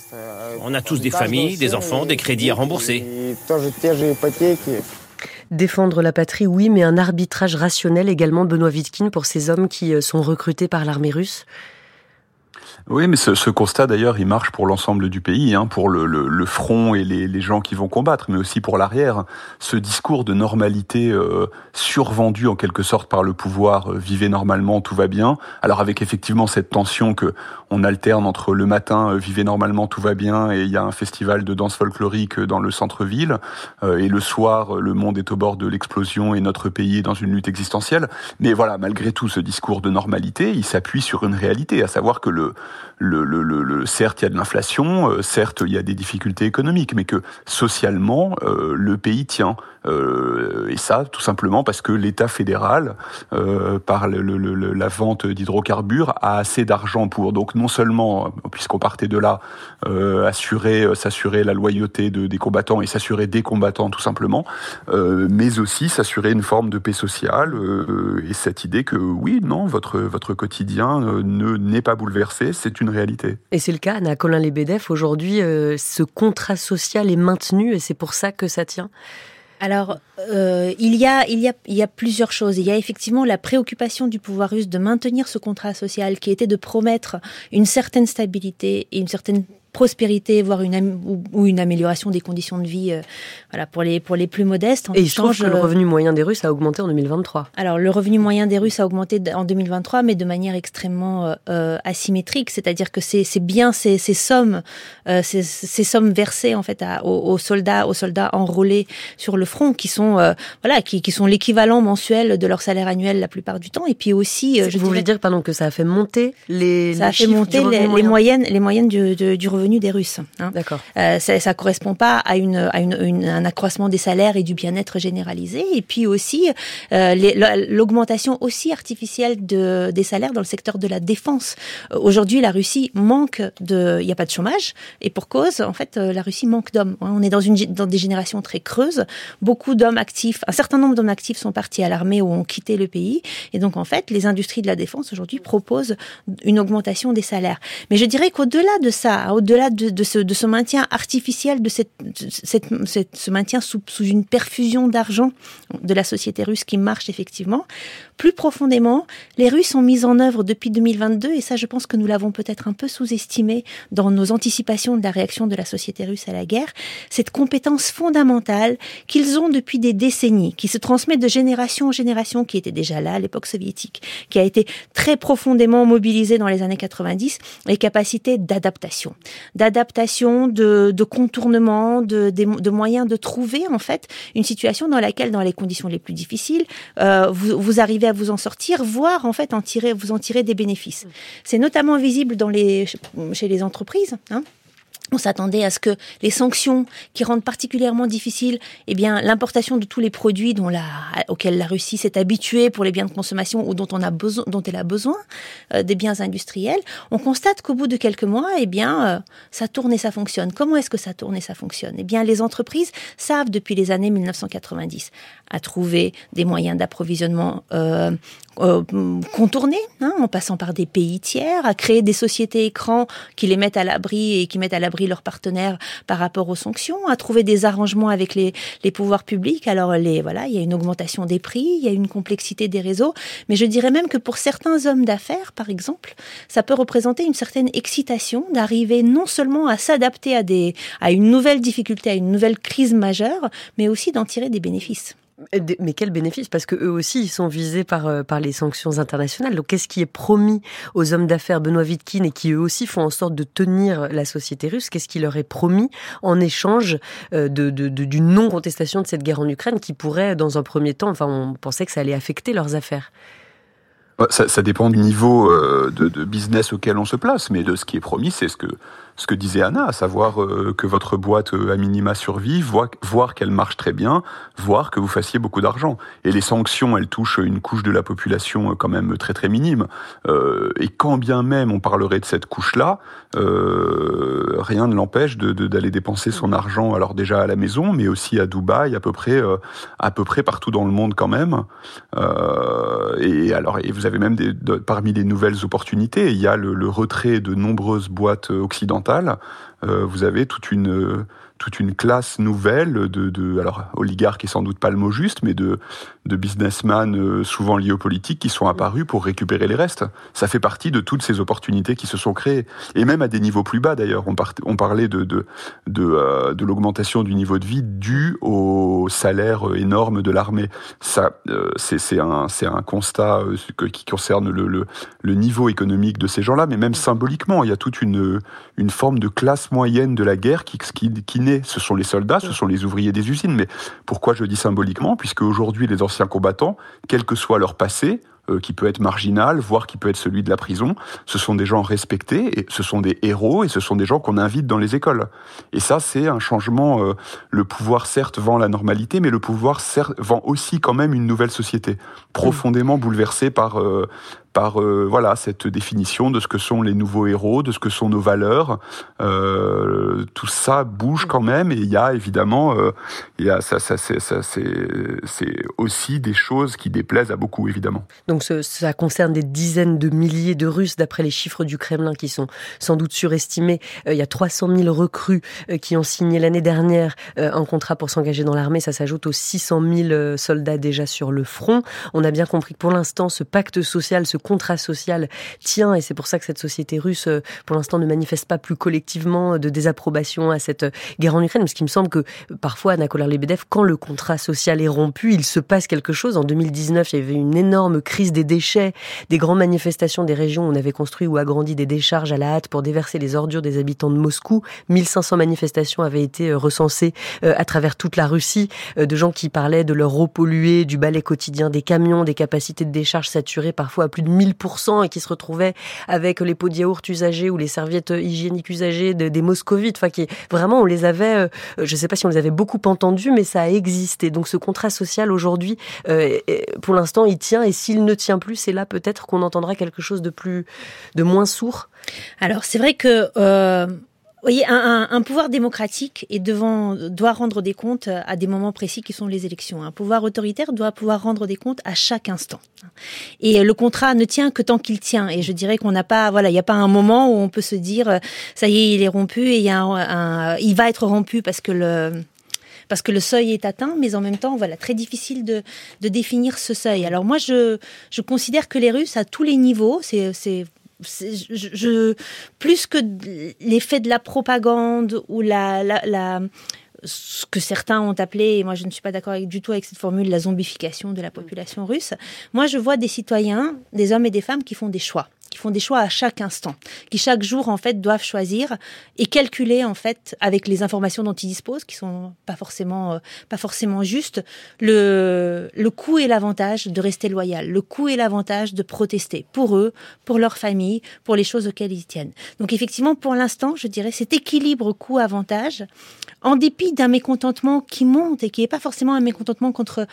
On a tous des familles, des enfants, des crédits à rembourser. Défendre la patrie, oui, mais un arbitrage rationnel également, Benoît Vitkin, pour ces hommes qui euh, sont recrutés par l'armée russe oui, mais ce, ce constat d'ailleurs, il marche pour l'ensemble du pays, hein, pour le, le, le, front et les, les, gens qui vont combattre, mais aussi pour l'arrière. Ce discours de normalité euh, survendu en quelque sorte par le pouvoir, euh, vivez normalement, tout va bien. Alors avec effectivement cette tension que on alterne entre le matin, euh, vivez normalement, tout va bien, et il y a un festival de danse folklorique dans le centre-ville, euh, et le soir, le monde est au bord de l'explosion et notre pays est dans une lutte existentielle. Mais voilà, malgré tout, ce discours de normalité, il s'appuie sur une réalité, à savoir que le certes, il y a de l'inflation, euh, certes, il y a des difficultés économiques, mais que socialement, euh, le pays tient. Euh, et ça, tout simplement parce que l'État fédéral, par la vente d'hydrocarbures, a assez d'argent pour. Donc non seulement, puisqu'on partait de là, assurer, s'assurer la loyauté de, des combattants et s'assurer des combattants tout simplement, mais aussi s'assurer une forme de paix sociale et cette idée que oui, non, votre votre quotidien ne n'est pas bouleversé, c'est une réalité. Et c'est le cas, Anna Colin Lebedev, aujourd'hui, ce contrat social est maintenu et c'est pour ça que ça tient alors, euh, il, y a, il, y a, il y a plusieurs choses. Il y a effectivement la préoccupation du pouvoir russe de maintenir ce contrat social qui était de promettre une certaine stabilité et une certaine prospérité, voire une ou, une amélioration des conditions de vie, euh, voilà pour les pour les plus modestes. Et il trouve que le euh, revenu moyen des Russes a augmenté en 2023. Alors le revenu moyen des Russes a augmenté en 2023, mais de manière extrêmement euh, asymétrique, c'est-à-dire que c'est c'est bien ces, ces sommes ces, ces, sommes versées en fait à, aux, soldats aux soldats enrôlés sur le front qui sont voilà qui, qui sont l'équivalent mensuel de leur salaire annuel la plupart du temps, et puis aussi je vous voulez dire pardon que ça a fait monter les ça a fait monter les, les, moyennes les moyennes du, du revenu des Russes. Hein. D'accord. Euh, ça, ça correspond pas à, une, à une, un accroissement des salaires et du bien-être généralisé. Et puis aussi euh, l'augmentation aussi artificielle de, des salaires dans le secteur de la défense. Euh, aujourd'hui, la Russie manque de, il n'y a pas de chômage et pour cause, en fait, la Russie manque d'hommes. On est dans une dans des générations très creuses. Beaucoup d'hommes actifs, un certain nombre d'hommes actifs sont partis à l'armée ou ont quitté le pays. Et donc en fait, les industries de la défense aujourd'hui proposent une augmentation des salaires. Mais je dirais qu'au-delà de ça, au-delà de, ce, maintien artificiel, de ce maintien sous une perfusion d'argent de la société russe qui marche effectivement, plus profondément, les Russes ont mis en œuvre depuis 2022, et ça je pense que nous l'avons peut-être un peu sous-estimé dans nos anticipations de la réaction de la société russe à la guerre, cette compétence fondamentale qu'ils ont depuis des décennies, qui se transmet de génération en génération, qui était déjà là à l'époque soviétique, qui a été très profondément mobilisée dans les années 90, les capacités d'adaptation. D'adaptation, de, de, contournement, de, de, moyens de trouver en fait une situation dans laquelle, dans les conditions les plus difficiles, euh, vous, vous arrivez à vous en sortir, voire en fait en tirer, vous en tirer des bénéfices. C'est notamment visible dans les, chez les entreprises. Hein on s'attendait à ce que les sanctions qui rendent particulièrement difficile eh bien l'importation de tous les produits dont la, auxquels la Russie s'est habituée pour les biens de consommation ou dont on a besoin dont elle a besoin euh, des biens industriels. On constate qu'au bout de quelques mois eh bien euh, ça tourne et ça fonctionne. Comment est-ce que ça tourne et ça fonctionne? Eh bien les entreprises savent depuis les années 1990 à trouver des moyens d'approvisionnement euh, contourner, hein, en passant par des pays tiers, à créer des sociétés écrans qui les mettent à l'abri et qui mettent à l'abri leurs partenaires par rapport aux sanctions, à trouver des arrangements avec les, les pouvoirs publics. Alors les voilà, il y a une augmentation des prix, il y a une complexité des réseaux, mais je dirais même que pour certains hommes d'affaires, par exemple, ça peut représenter une certaine excitation d'arriver non seulement à s'adapter à à une nouvelle difficulté, à une nouvelle crise majeure, mais aussi d'en tirer des bénéfices. Mais quel bénéfice Parce que eux aussi, ils sont visés par, euh, par les sanctions internationales. Donc, qu'est-ce qui est promis aux hommes d'affaires Benoît Wittkin et qui eux aussi font en sorte de tenir la société russe Qu'est-ce qui leur est promis en échange euh, de, de, d'une non-contestation de cette guerre en Ukraine qui pourrait, dans un premier temps, enfin, on pensait que ça allait affecter leurs affaires ça, ça, dépend du niveau euh, de, de, business auquel on se place, mais de ce qui est promis, c'est ce que ce que disait Anna, à savoir euh, que votre boîte euh, à minima survive, voir, voir qu'elle marche très bien, voir que vous fassiez beaucoup d'argent. Et les sanctions, elles touchent une couche de la population quand même très très minime. et quand bien même on parlerait de cette couche-là, rien ne l'empêche d'aller dépenser son argent, alors déjà à la maison, mais aussi à Dubaï, à peu près à peu près partout dans le monde quand même. et alors, et vous avez même parmi les nouvelles opportunités, il y a le retrait de nombreuses boîtes occidentales. Euh, vous avez toute une toute une classe nouvelle de, de alors oligarques est sans doute pas le mot juste, mais de, de businessmen euh, souvent liés aux politiques qui sont apparus pour récupérer les restes. Ça fait partie de toutes ces opportunités qui se sont créées, et même à des niveaux plus bas d'ailleurs. On, parlait euh, de l'augmentation du niveau de vie dû au salaire énorme de l'armée. Ça, euh, c'est un constat qui concerne le, niveau économique de ces gens-là, mais même symboliquement, il y a toute une une forme de classe moyenne de la guerre qui qui, qui ce sont les soldats, ce sont les ouvriers des usines. Mais pourquoi je dis symboliquement? Puisque aujourd'hui, les anciens combattants, quel que soit leur passé, euh, qui peut être marginal, voire qui peut être celui de la prison. Ce sont des gens respectés, et ce sont des héros, et ce sont des gens qu'on invite dans les écoles. Et ça, c'est un changement. Euh, le pouvoir, certes, vend la normalité, mais le pouvoir certes, vend aussi quand même une nouvelle société, profondément bouleversée par, euh, par euh, voilà cette définition de ce que sont les nouveaux héros, de ce que sont nos valeurs. Euh, tout ça bouge quand même et il y a évidemment euh, il y a ça, ça c'est c'est aussi des choses qui déplaisent à beaucoup évidemment. Donc ce, ça concerne des dizaines de milliers de Russes d'après les chiffres du Kremlin qui sont sans doute surestimés. il y a 300 000 recrues qui ont signé l'année dernière un contrat pour s'engager dans l'armée. Ça s'ajoute aux 600 000 soldats déjà sur le front. On a bien compris que pour l'instant ce pacte social, ce contrat social tient, et c'est pour ça que cette société russe, euh, pour l'instant, ne manifeste pas plus collectivement euh, de désapprobation à cette euh, guerre en Ukraine, parce qu'il me semble que parfois, Anna Kolar-Lebedev, quand le contrat social est rompu, il se passe quelque chose. En 2019, il y avait une énorme crise des déchets, des grandes manifestations des régions où on avait construit ou agrandi des décharges à la hâte pour déverser les ordures des habitants de Moscou. 1500 manifestations avaient été recensées à travers toute la Russie, de gens qui parlaient de leur eau polluée, du balai quotidien des camions, des capacités de décharge saturées parfois à plus de 1000% et qui se retrouvaient avec les pots de yaourt usagés ou les serviettes hygiéniques usagées des moscovites. Enfin, qui vraiment, on les avait, euh, je ne sais pas si on les avait beaucoup entendus, mais ça a existé. Donc ce contrat social aujourd'hui, euh, pour l'instant, il tient et s'il ne tient plus, c'est là peut-être qu'on entendra quelque chose de plus, de moins sourd. Alors c'est vrai que euh, voyez, un, pouvoir démocratique est devant, doit rendre des comptes à des moments précis qui sont les élections. Un pouvoir autoritaire doit pouvoir rendre des comptes à chaque instant. Et le contrat ne tient que tant qu'il tient. Et je dirais qu'on n'a pas, voilà, il n'y a pas un moment où on peut se dire, ça y est, il est rompu et il va être rompu parce que le, parce que le seuil est atteint, mais en même temps, voilà, très difficile de, de définir ce seuil. Alors moi, je, je considère que les Russes, à tous les niveaux, c'est plus que l'effet de la propagande ou la, ce que certains ont appelé, et moi je ne suis pas d'accord du tout avec cette formule, la zombification de la population russe, moi je vois des citoyens, des hommes et des femmes qui font des choix qui font des choix à chaque instant, qui chaque jour en fait doivent choisir et calculer en fait avec les informations dont ils disposent, qui sont pas forcément euh, pas forcément justes, le le coût et l'avantage de rester loyal, le coût et l'avantage de protester pour eux, pour leur famille, pour les choses auxquelles ils tiennent. Donc effectivement, pour l'instant, je dirais cet équilibre coût-avantage, en dépit d'un mécontentement qui monte et qui n'est pas forcément un mécontentement contre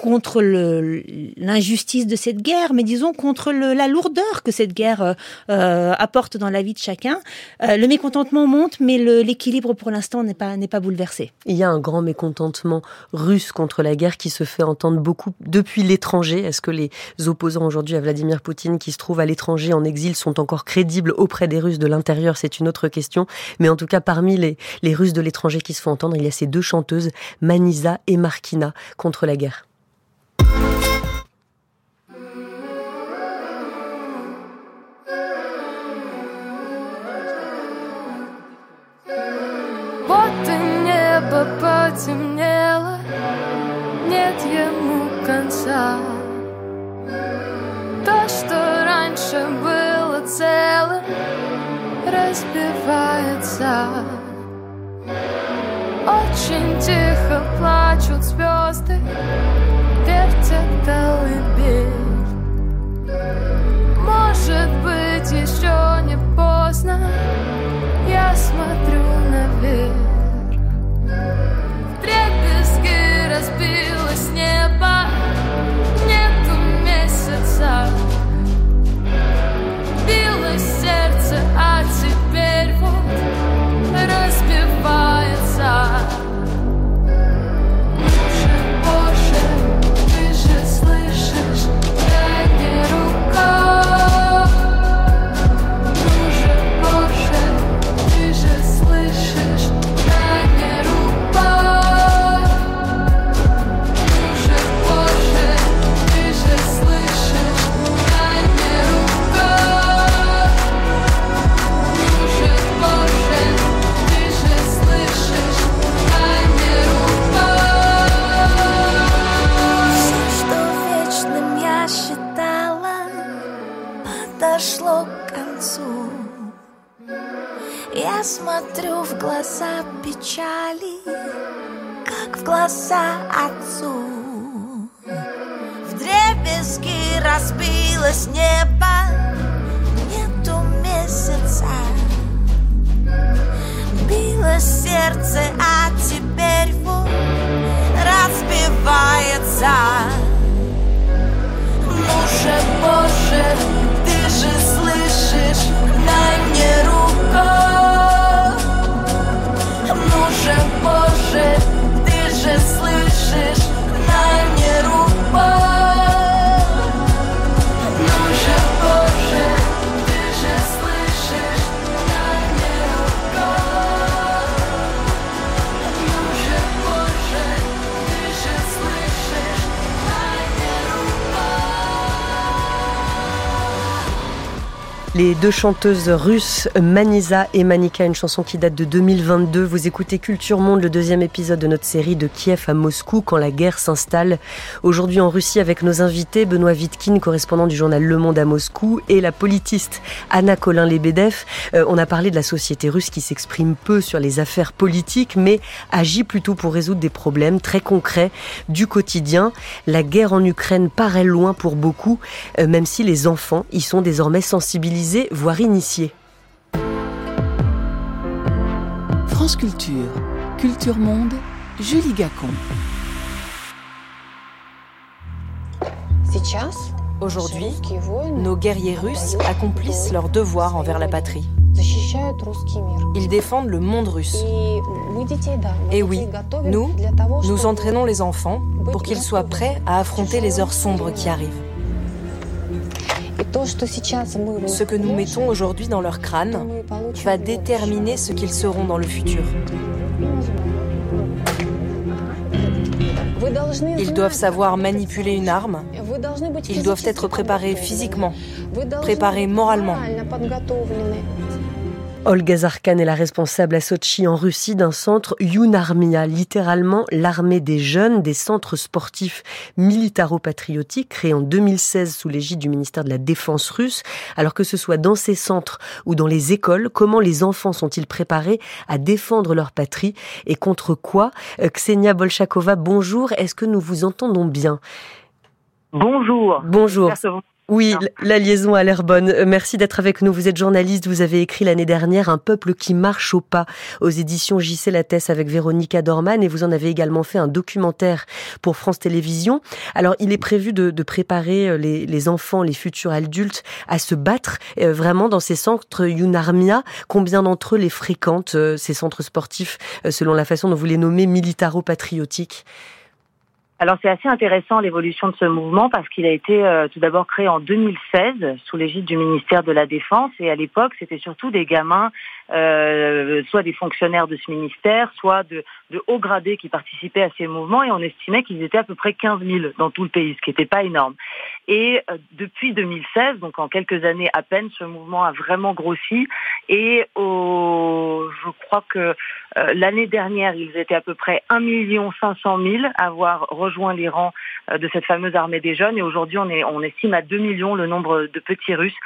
contre l'injustice de cette guerre, mais disons contre le, la lourdeur que cette guerre euh, euh, apporte dans la vie de chacun. Euh, le mécontentement monte, mais l'équilibre pour l'instant n'est pas pas bouleversé. Il y a un grand mécontentement russe contre la guerre qui se fait entendre beaucoup depuis l'étranger. Est-ce que les opposants aujourd'hui à Vladimir Poutine qui se trouvent à l'étranger en exil sont encore crédibles auprès des Russes de l'intérieur? C'est une autre question. Mais en tout cas, parmi les, les Russes de l'étranger qui se font entendre, il y a ces deux chanteuses, Manisa et Markina, contre la guerre. Потемнело, нет ему конца. То, что раньше было целым, разбивается. Очень тихо плачут звезды, вертят колыбель. Может быть, еще не поздно, я смотрю наверх. happy. Глаза отцу. В дребезги разбилось небо, нету месяца. Билось сердце, а теперь вот разбивается. Ну же, Боже, ты же слышишь, дай мне руку. Ну же, Боже, This. Les deux chanteuses russes Manisa et Manika, une chanson qui date de 2022. Vous écoutez Culture Monde, le deuxième épisode de notre série de Kiev à Moscou quand la guerre s'installe. Aujourd'hui en Russie avec nos invités, Benoît Vitkin, correspondant du journal Le Monde à Moscou, et la politiste Anna Colin-Lebedev. Euh, on a parlé de la société russe qui s'exprime peu sur les affaires politiques, mais agit plutôt pour résoudre des problèmes très concrets du quotidien. La guerre en Ukraine paraît loin pour beaucoup, euh, même si les enfants y sont désormais sensibilisés voire initiés. France Culture, Culture Monde, Julie Gacon. Aujourd'hui, nos guerriers russes accomplissent leur devoir envers la patrie. Ils défendent le monde russe. Et oui, nous, nous entraînons les enfants pour qu'ils soient prêts à affronter les heures sombres qui arrivent. Ce que nous mettons aujourd'hui dans leur crâne va déterminer ce qu'ils seront dans le futur. Ils doivent savoir manipuler une arme. Ils doivent être préparés physiquement, préparés moralement. Olga Zarkan est la responsable à Sochi en Russie d'un centre Yunarmia, littéralement l'armée des jeunes, des centres sportifs militaro-patriotiques créés en 2016 sous l'égide du ministère de la Défense russe. Alors que ce soit dans ces centres ou dans les écoles, comment les enfants sont-ils préparés à défendre leur patrie et contre quoi? Euh, Ksenia Bolchakova, bonjour. Est-ce que nous vous entendons bien? Bonjour. Bonjour. Oui, la liaison a l'air bonne. Euh, merci d'être avec nous. Vous êtes journaliste, vous avez écrit l'année dernière Un peuple qui marche au pas aux éditions JC Lattès avec Véronica Dorman et vous en avez également fait un documentaire pour France Télévisions. Alors, il est prévu de, préparer euh, les, enfants, les futurs adultes à se battre euh, vraiment dans ces centres Yunarmia. Combien d'entre eux les fréquentent, ces centres sportifs, selon la façon dont vous les nommez, militaro-patriotiques? Alors c'est assez intéressant l'évolution de ce mouvement parce qu'il a été euh, tout d'abord créé en 2016 sous l'égide du ministère de la Défense. Et à l'époque c'était surtout des gamins euh, soit des fonctionnaires de ce ministère, soit de, de hauts gradés qui participaient à ces mouvements, et on estimait qu'ils étaient à peu près 15 000 dans tout le pays, ce qui n'était pas énorme. Et euh, depuis 2016, donc en quelques années à peine, ce mouvement a vraiment grossi, et au, je crois que euh, l'année dernière, ils étaient à peu près 1 500 000 à avoir rejoint les rangs de cette fameuse armée des jeunes, et aujourd'hui on, est, estime à 2 millions le nombre de petits Russes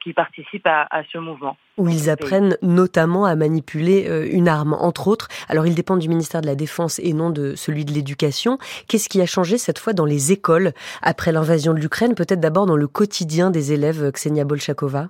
qui participent à ce mouvement où ils apprennent notamment à manipuler euh, une arme, entre autres. Alors ils dépendent du ministère de la Défense et non de celui de l'Éducation. Qu'est-ce qui a changé cette fois dans les écoles après l'invasion de l'Ukraine Peut-être d'abord dans le quotidien des élèves, Ksenia Bolchakova?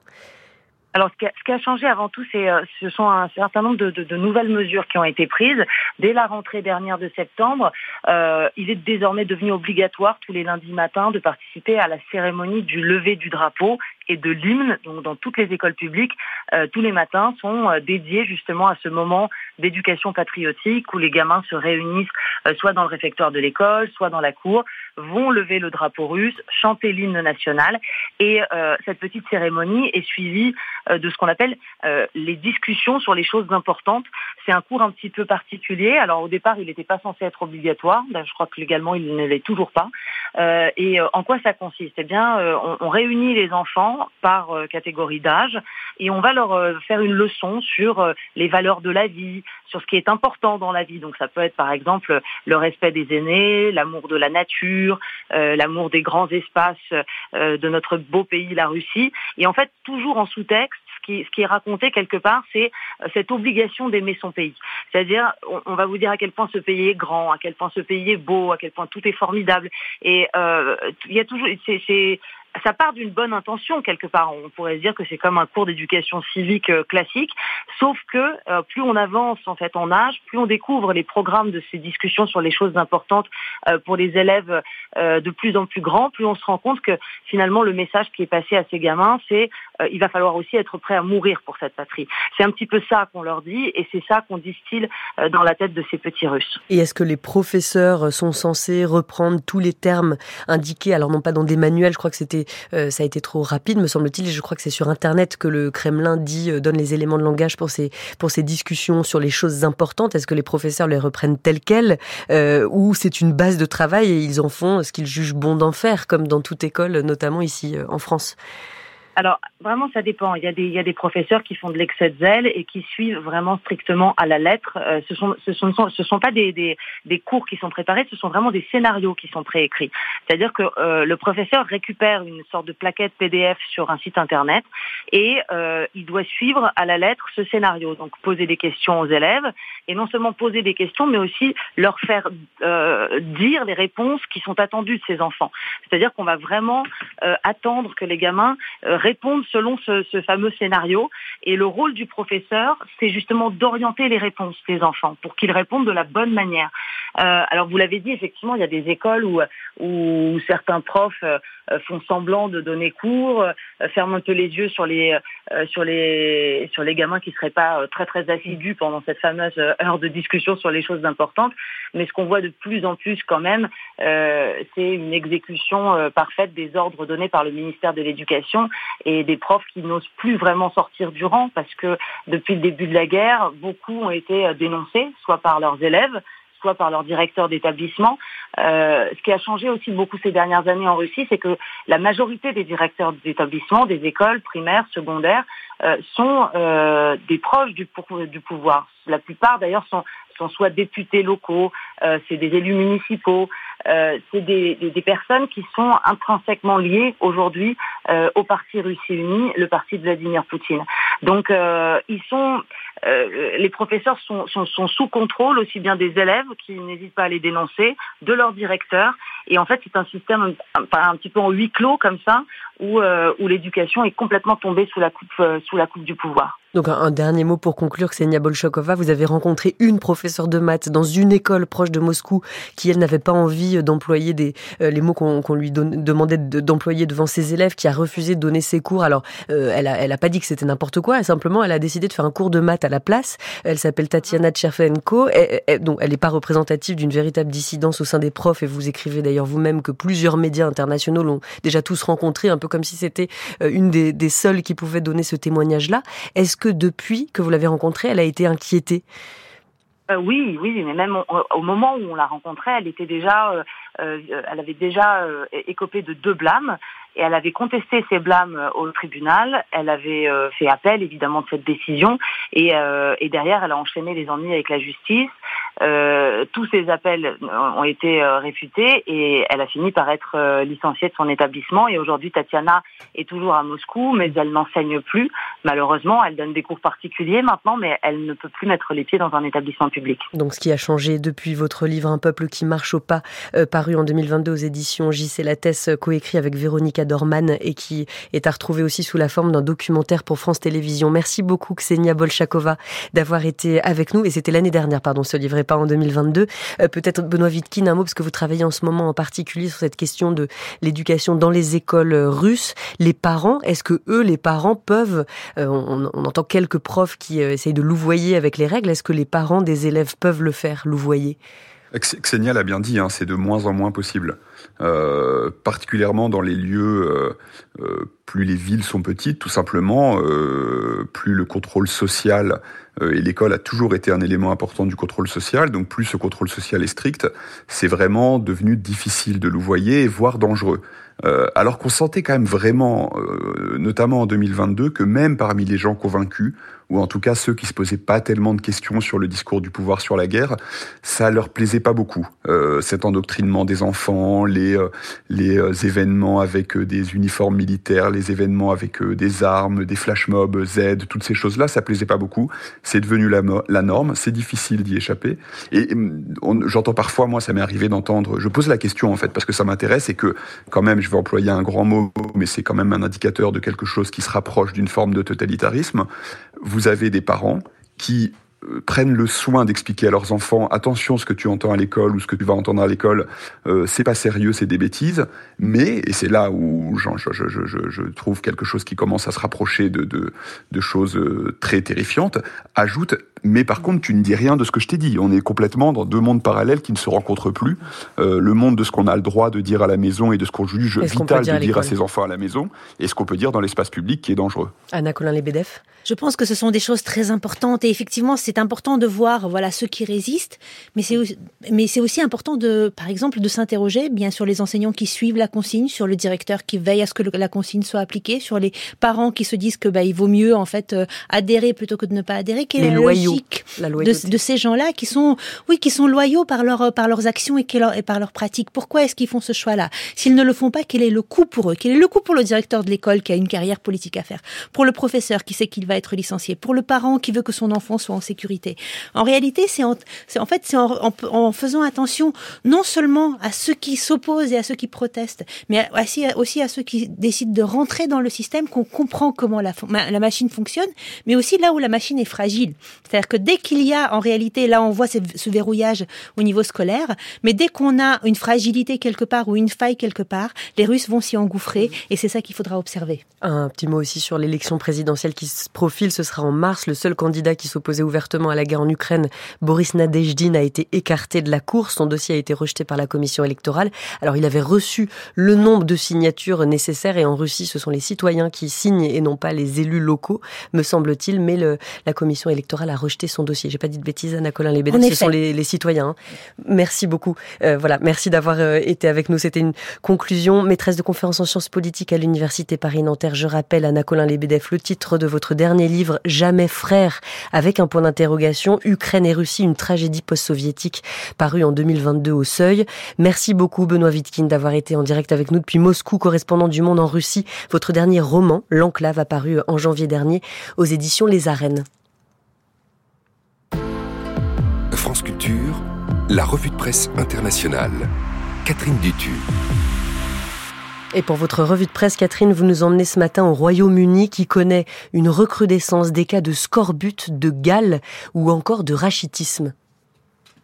Alors, ce qui, a, changé avant tout, c'est euh, ce sont un certain nombre de, nouvelles mesures qui ont été prises. Dès la rentrée dernière de septembre, euh, il est désormais devenu obligatoire tous les lundis matins de participer à la cérémonie du lever du drapeau et de l'hymne, donc dans toutes les écoles publiques, euh, tous les matins sont euh, dédiés justement à ce moment d'éducation patriotique où les gamins se réunissent euh, soit dans le réfectoire de l'école, soit dans la cour, vont lever le drapeau russe, chanter l'hymne national et cette petite cérémonie est suivie de ce qu'on appelle les discussions sur les choses importantes. C'est un cours un petit peu particulier. Alors au départ, il n'était pas censé être obligatoire. je crois que légalement, il ne l'est toujours pas. et en quoi ça consiste? Eh bien, on réunit les enfants par euh, catégorie d'âge et on va leur euh, faire une leçon sur euh, les valeurs de la vie, sur ce qui est important dans la vie. Donc ça peut être par exemple le respect des aînés, l'amour de la nature, l'amour des grands espaces de notre beau pays, la Russie. Et en fait, toujours en sous-texte, ce qui, ce qui, est raconté quelque part, c'est cette obligation d'aimer son pays. C'est-à-dire, on, va vous dire à quel point ce pays est grand, à quel point ce pays est beau, à quel point tout est formidable. Et il y a toujours, c'est ça part d'une bonne intention quelque part. On pourrait se dire que c'est comme un cours d'éducation civique euh, classique, sauf que euh, plus on avance en fait en âge, plus on découvre les programmes de ces discussions sur les choses importantes euh, pour les élèves de plus en plus grands, plus on se rend compte que finalement le message qui est passé à ces gamins, c'est il va falloir aussi être prêt à mourir pour cette patrie. C'est un petit peu ça qu'on leur dit et c'est ça qu'on distille dans la tête de ces petits Russes. Et est-ce que les professeurs sont censés reprendre tous les termes indiqués, alors non pas dans des manuels, je crois que c'était euh, ça a été trop rapide, me semble-t-il. Je crois que c'est sur Internet que le Kremlin dit, euh, donne les éléments de langage pour ces, pour ces discussions sur les choses importantes. Est-ce que les professeurs les reprennent telles quelles euh, ou c'est une base de travail et ils en font ce qu'ils jugent bon d'en faire, comme dans toute école, notamment ici en France? Alors, vraiment, ça dépend. Il y, a des, il y a des professeurs qui font de l'excès de zèle et qui suivent vraiment strictement à la lettre. Euh, ce sont, ce sont, ce sont pas des, des, des, cours qui sont préparés, ce sont vraiment des scénarios qui sont préécrits. C'est-à-dire que euh, le professeur récupère une sorte de plaquette PDF sur un site internet et euh, il doit suivre à la lettre ce scénario. Donc, poser des questions aux élèves et non seulement poser des questions, mais aussi leur faire dire les réponses qui sont attendues de ces enfants. C'est-à-dire qu'on va vraiment attendre que les gamins répondre selon ce, fameux scénario. Et le rôle du professeur, c'est justement d'orienter les réponses des enfants pour qu'ils répondent de la bonne manière. Euh, alors vous l'avez dit, effectivement, il y a des écoles où, où certains profs euh, font semblant de donner cours, euh, ferment un peu les yeux sur les, sur les, sur les gamins qui ne seraient pas très très assidus pendant cette fameuse heure de discussion sur les choses importantes. Mais ce qu'on voit de plus en plus quand même, c'est une exécution parfaite des ordres donnés par le ministère de l'Éducation et des profs qui n'osent plus vraiment sortir du rang parce que depuis le début de la guerre, beaucoup ont été dénoncés, soit par leurs élèves, soit par leur directeur d'établissement. Euh, ce qui a changé aussi beaucoup ces dernières années en Russie, c'est que la majorité des directeurs d'établissement, des écoles primaires, secondaires, euh, sont euh, des proches du pouvoir. La plupart d'ailleurs sont, sont soit députés locaux, c'est des élus municipaux, c'est des, personnes qui sont intrinsèquement liées aujourd'hui au parti Russie Unie, le parti de Vladimir Poutine. Donc ils sont euh, les professeurs sont, sous contrôle aussi bien des élèves qui n'hésitent pas à les dénoncer, de leurs directeurs. Et en fait, c'est un système un, petit peu en huis clos comme ça, où, euh, l'éducation est complètement tombée euh, sous la coupe du pouvoir. Donc un, dernier mot pour conclure, Ksenia Bolshakova, vous avez rencontré une professeure de maths dans une école proche de Moscou qui, elle, n'avait pas envie d'employer des, euh, les mots qu'on lui demandait d'employer devant ses élèves, qui a refusé de donner ses cours. Alors, euh, elle, a, elle a pas dit que c'était n'importe quoi, simplement, elle a décidé de faire un cours de maths à la place. Elle s'appelle Tatiana Tcherfenko, donc elle n'est pas représentative d'une véritable dissidence au sein des profs, et vous écrivez d'ailleurs vous-même que plusieurs médias internationaux l'ont déjà tous rencontré, un peu comme si c'était euh, une des, des seules qui pouvait donner ce témoignage-là. Est-ce que depuis que vous l'avez rencontrée, elle a été inquiétée euh, oui, oui, mais même au, moment où on l'a rencontrée, elle était déjà, euh, euh, elle avait déjà écopé de deux blâmes et elle avait contesté ces blâmes au tribunal. Elle avait fait appel évidemment de cette décision et, et derrière, elle a enchaîné les ennuis avec la justice. Euh, tous ces appels ont été euh, réfutés et elle a fini par être euh, licenciée de son établissement. Et aujourd'hui, Tatiana est toujours à Moscou, mais elle n'enseigne plus. Malheureusement, elle donne des cours particuliers maintenant, mais elle ne peut plus mettre les pieds dans un établissement public. Donc, ce qui a changé depuis votre livre Un peuple qui marche au pas, paru en 2022 aux éditions JC Lattès, coécrit avec Véronica Dorman et qui est à retrouver aussi sous la forme d'un documentaire pour France Télévisions. Merci beaucoup, Ksenia Bolchakova, d'avoir été avec nous. Et c'était l'année dernière, pardon, ce livre en 2022. Euh, peut-être Benoît Vitkin, un mot, parce que vous travaillez en ce moment en particulier sur cette question de l'éducation dans les écoles euh, russes. Les parents, est-ce que eux, les parents, peuvent, euh, on, entend quelques profs qui essayent de louvoyer avec les règles, est-ce que les parents des élèves peuvent le faire, louvoyer? Xenia l'a bien dit, hein, c'est de moins en moins possible. Euh, particulièrement dans les lieux, euh, euh, plus les villes sont petites, tout simplement, plus le contrôle social, et l'école a toujours été un élément important du contrôle social, donc plus ce contrôle social est strict, c'est vraiment devenu difficile de louvoyer, voire dangereux. alors qu'on sentait quand même vraiment, notamment en 2022, que même parmi les gens convaincus, ou en tout cas ceux qui se posaient pas tellement de questions sur le discours du pouvoir sur la guerre, ça leur plaisait pas beaucoup. Euh, cet endoctrinement des enfants, les euh, les euh, événements avec des uniformes militaires, les événements avec des armes, des flash mobs, Z, toutes ces choses-là, ça plaisait pas beaucoup. C'est devenu la, la norme. C'est difficile d'y échapper. Et j'entends parfois, moi, ça m'est arrivé d'entendre. Je pose la question en fait parce que ça m'intéresse et que quand même, je vais employer un grand mot, mais c'est quand même un indicateur de quelque chose qui se rapproche d'une forme de totalitarisme. Vous avez des parents qui prennent le soin d'expliquer à leurs enfants attention ce que tu entends à l'école ou ce que tu vas entendre à l'école euh, c'est pas sérieux c'est des bêtises mais et c'est là où je, je, je, je, trouve quelque chose qui commence à se rapprocher de, de, de choses euh, très terrifiantes ajoute mais par contre, tu ne dis rien de ce que je t'ai dit. On est complètement dans deux mondes parallèles qui ne se rencontrent plus. Euh, le monde de ce qu'on a le droit de dire à la maison et de ce qu'on juge vital de dire à ses enfants à la maison, et ce qu'on peut dire dans l'espace public qui est dangereux. Anna Colin-Lebedeff Je pense que ce sont des choses très importantes. Et effectivement, c'est important de voir voilà, ceux qui résistent. Mais c'est aussi, mais c'est aussi important, de, par exemple, de s'interroger bien sur les enseignants qui suivent la consigne, sur le directeur qui veille à ce que la consigne soit appliquée, sur les parents qui se disent que bah, il vaut mieux en fait euh, adhérer plutôt que de ne pas adhérer. Quelle est loyaux de, ces gens-là qui sont, oui, qui sont loyaux par leur, par leurs actions et, et par leurs pratiques. Pourquoi est-ce qu'ils font ce choix-là? S'ils ne le font pas, quel est le coût pour eux? Quel est le coût pour le directeur de l'école qui a une carrière politique à faire? Pour le professeur qui sait qu'il va être licencié? Pour le parent qui veut que son enfant soit en sécurité? En réalité, c'est en, faisant attention non seulement à ceux qui s'opposent et à ceux qui protestent, mais aussi, à ceux qui décident de rentrer dans le système qu'on comprend comment la, machine fonctionne, mais aussi là où la machine est fragile. C'est-à-dire que dès qu'il y a en réalité, là on voit ce, verrouillage au niveau scolaire, mais dès qu'on a une fragilité quelque part ou une faille quelque part, les Russes vont s'y engouffrer et c'est ça qu'il faudra observer. Un petit mot aussi sur l'élection présidentielle qui se profile, ce sera en mars. Le seul candidat qui s'opposait ouvertement à la guerre en Ukraine, Boris Nadejdin, a été écarté de la course. Son dossier a été rejeté par la commission électorale. Alors il avait reçu le nombre de signatures nécessaires et en Russie, ce sont les citoyens qui signent et non pas les élus locaux, me semble-t-il. Mais le, la commission électorale a rejeté son dossier. J'ai pas dit de bêtises, Anna Colin les ce sont les, citoyens. Hein. Merci beaucoup. Euh, voilà, merci d'avoir euh, été avec nous. C'était une conclusion. Maîtresse de conférence en sciences politiques à l'université Paris-Nanterre. Je rappelle, Anna Colin Lebedeff, le titre de votre dernier livre, Jamais frère, avec un point d'interrogation Ukraine et Russie, une tragédie post-soviétique parue en 2022 au seuil. Merci beaucoup Benoît Vitkin d'avoir été en direct avec nous depuis Moscou, correspondant du Monde en Russie. Votre dernier roman, L'Enclave, apparu en janvier dernier aux éditions Les Arènes. France Culture, la revue de presse internationale. Catherine Dutu. Et pour votre revue de presse, Catherine, vous nous emmenez ce matin au Royaume-Uni qui connaît une recrudescence des cas de scorbut, de gale ou encore de rachitisme.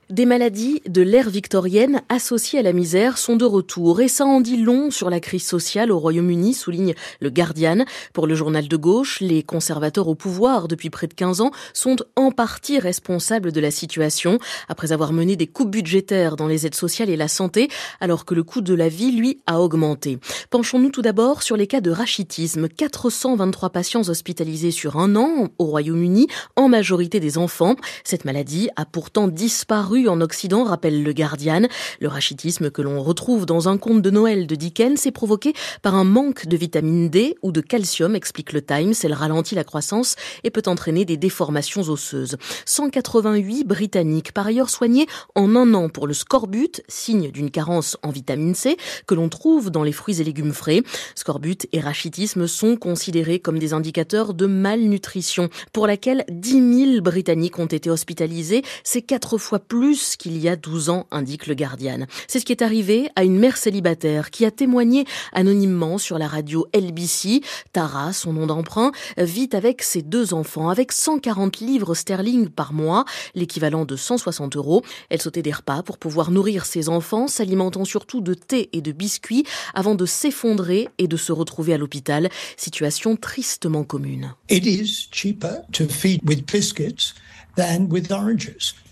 Des maladies de l'ère victorienne associées à la misère sont de retour et ça en dit long sur la crise sociale au Royaume-Uni, souligne le Guardian. Pour le journal de gauche, les conservateurs au pouvoir depuis près de 15 ans sont en partie responsables de la situation après avoir mené des coupes budgétaires dans les aides sociales et la santé alors que le coût de la vie, lui, a augmenté. Penchons-nous tout d'abord sur les cas de rachitisme. 423 patients hospitalisés sur un an au Royaume-Uni, en majorité des enfants. Cette maladie a pourtant disparu en Occident, rappelle le Guardian. Le rachitisme que l'on retrouve dans un conte de Noël de Dickens est provoqué par un manque de vitamine D ou de calcium, explique le Times. Elle ralentit la croissance et peut entraîner des déformations osseuses. 188 Britanniques, par ailleurs soignés en un an pour le scorbut, signe d'une carence en vitamine C, que l'on trouve dans les fruits et légumes frais. Scorbut et rachitisme sont considérés comme des indicateurs de malnutrition, pour laquelle 10 000 Britanniques ont été hospitalisés. C'est quatre fois plus plus qu'il y a 12 ans, indique le Guardian. C'est ce qui est arrivé à une mère célibataire qui a témoigné anonymement sur la radio LBC. Tara, son nom d'emprunt, vit avec ses deux enfants, avec 140 livres sterling par mois, l'équivalent de 160 euros. Elle sautait des repas pour pouvoir nourrir ses enfants, s'alimentant surtout de thé et de biscuits avant de s'effondrer et de se retrouver à l'hôpital. Situation tristement commune.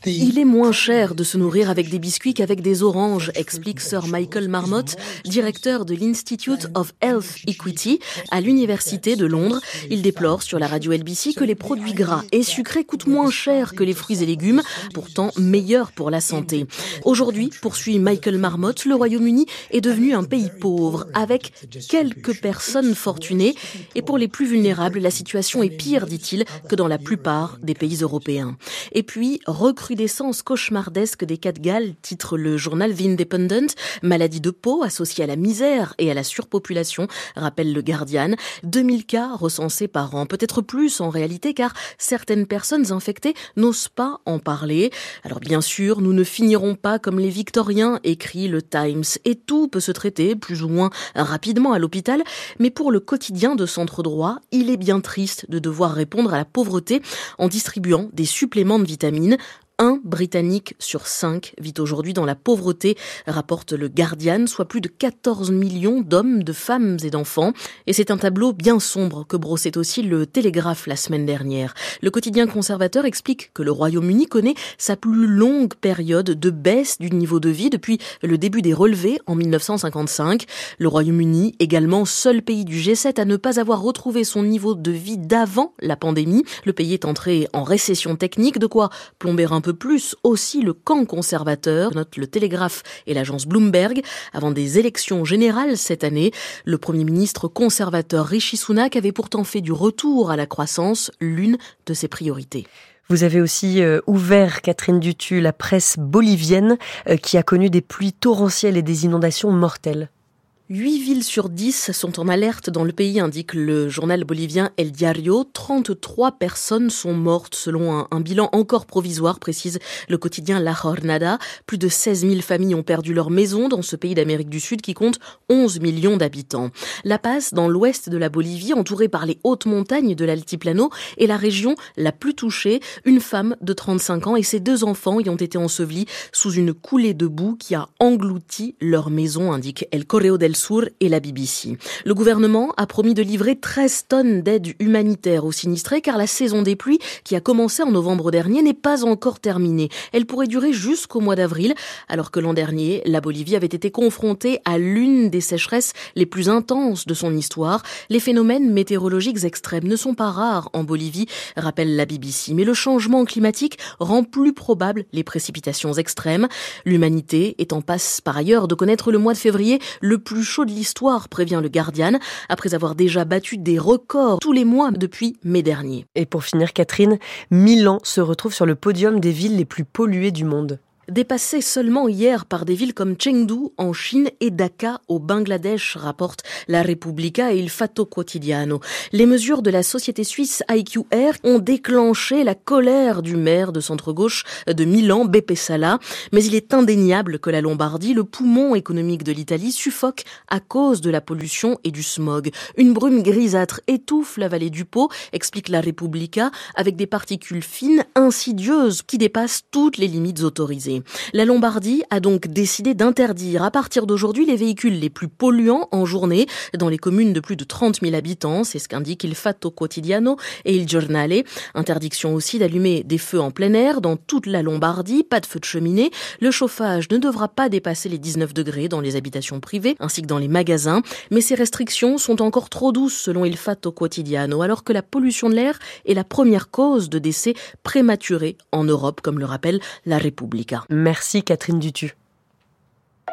Il est moins cher de se nourrir avec des biscuits qu'avec des oranges, explique Sir Michael Marmot, directeur de l'Institute of Health Equity à l'Université de Londres. Il déplore sur la radio LBC que les produits gras et sucrés coûtent moins cher que les fruits et légumes, pourtant meilleurs pour la santé. Aujourd'hui, poursuit Michael Marmot, le Royaume-Uni est devenu un pays pauvre, avec quelques personnes fortunées, et pour les plus vulnérables, la situation est pire, dit-il, que dans la plupart des pays européens. Et puis, recrudescence cauchemardesque des cas de Galles, titre le journal The Independent. Maladie de peau associée à la misère et à la surpopulation, rappelle le Guardian. 2000 cas recensés par an, peut-être plus en réalité, car certaines personnes infectées n'osent pas en parler. Alors bien sûr, nous ne finirons pas comme les Victoriens, écrit le Times, et tout peut se traiter plus ou moins rapidement à l'hôpital, mais pour le quotidien de centre droit, il est bien triste de devoir répondre à la pauvreté en distribuant des suppléments de vitamines un Britannique sur cinq vit aujourd'hui dans la pauvreté, rapporte le Guardian, soit plus de 14 millions d'hommes, de femmes et d'enfants. Et c'est un tableau bien sombre que brossait aussi le Télégraphe la semaine dernière. Le quotidien conservateur explique que le Royaume-Uni connaît sa plus longue période de baisse du niveau de vie depuis le début des relevés en 1955. Le Royaume-Uni, également seul pays du G7 à ne pas avoir retrouvé son niveau de vie d'avant la pandémie. Le pays est entré en récession technique, de quoi plomber un peu plus aussi le camp conservateur, note le Télégraphe et l'agence Bloomberg. Avant des élections générales cette année, le Premier ministre conservateur Rishi Sunak avait pourtant fait du retour à la croissance l'une de ses priorités. Vous avez aussi euh, ouvert, Catherine Dutu, la presse bolivienne euh, qui a connu des pluies torrentielles et des inondations mortelles. 8 villes sur 10 sont en alerte dans le pays, indique le journal bolivien El Diario. 33 personnes sont mortes selon un, bilan encore provisoire, précise le quotidien La Jornada. Plus de 16 000 familles ont perdu leur maison dans ce pays d'Amérique du Sud qui compte 11 millions d'habitants. La Paz, dans l'ouest de la Bolivie, entourée par les hautes montagnes de l'Altiplano, est la région la plus touchée. Une femme de 35 ans et ses deux enfants y ont été ensevelis sous une coulée de boue qui a englouti leur maison, indique El Correo del Et la BBC. Le gouvernement a promis de livrer 13 tonnes d'aide humanitaire aux sinistrés car la saison des pluies qui a commencé en novembre dernier n'est pas encore terminée. Elle pourrait durer jusqu'au mois d'avril alors que l'an dernier, la Bolivie avait été confrontée à l'une des sécheresses les plus intenses de son histoire. Les phénomènes météorologiques extrêmes ne sont pas rares en Bolivie, rappelle la BBC, mais le changement climatique rend plus probable les précipitations extrêmes. L'humanité est en passe par ailleurs de connaître le mois de février le plus chaud de l'histoire, prévient le Guardian, après avoir déjà battu des records tous les mois depuis mai dernier. Et pour finir, Catherine, Milan se retrouve sur le podium des villes les plus polluées du monde dépassé seulement hier par des villes comme Chengdu en Chine et Dhaka au Bangladesh, rapporte la Repubblica et il Fatto Quotidiano. Les mesures de la société suisse IQR ont déclenché la colère du maire de centre-gauche de Milan, Beppe Sala, mais il est indéniable que la Lombardie, le poumon économique de l'Italie, suffoque à cause de la pollution et du smog. Une brume grisâtre étouffe la vallée du Pô, explique la Repubblica, avec des particules fines insidieuses qui dépassent toutes les limites autorisées. La Lombardie a donc décidé d'interdire à partir d'aujourd'hui les véhicules les plus polluants en journée dans les communes de plus de 30 000 habitants. C'est ce qu'indique Il Fatto Quotidiano et Il Giornale. Interdiction aussi d'allumer des feux en plein air dans toute la Lombardie. Pas de feu de cheminée. Le chauffage ne devra pas dépasser les 19 degrés dans les habitations privées ainsi que dans les magasins. Mais ces restrictions sont encore trop douces selon Il Fatto Quotidiano alors que la pollution de l'air est la première cause de décès prématurés en Europe comme le rappelle la Repubblica. Merci Catherine Dutu.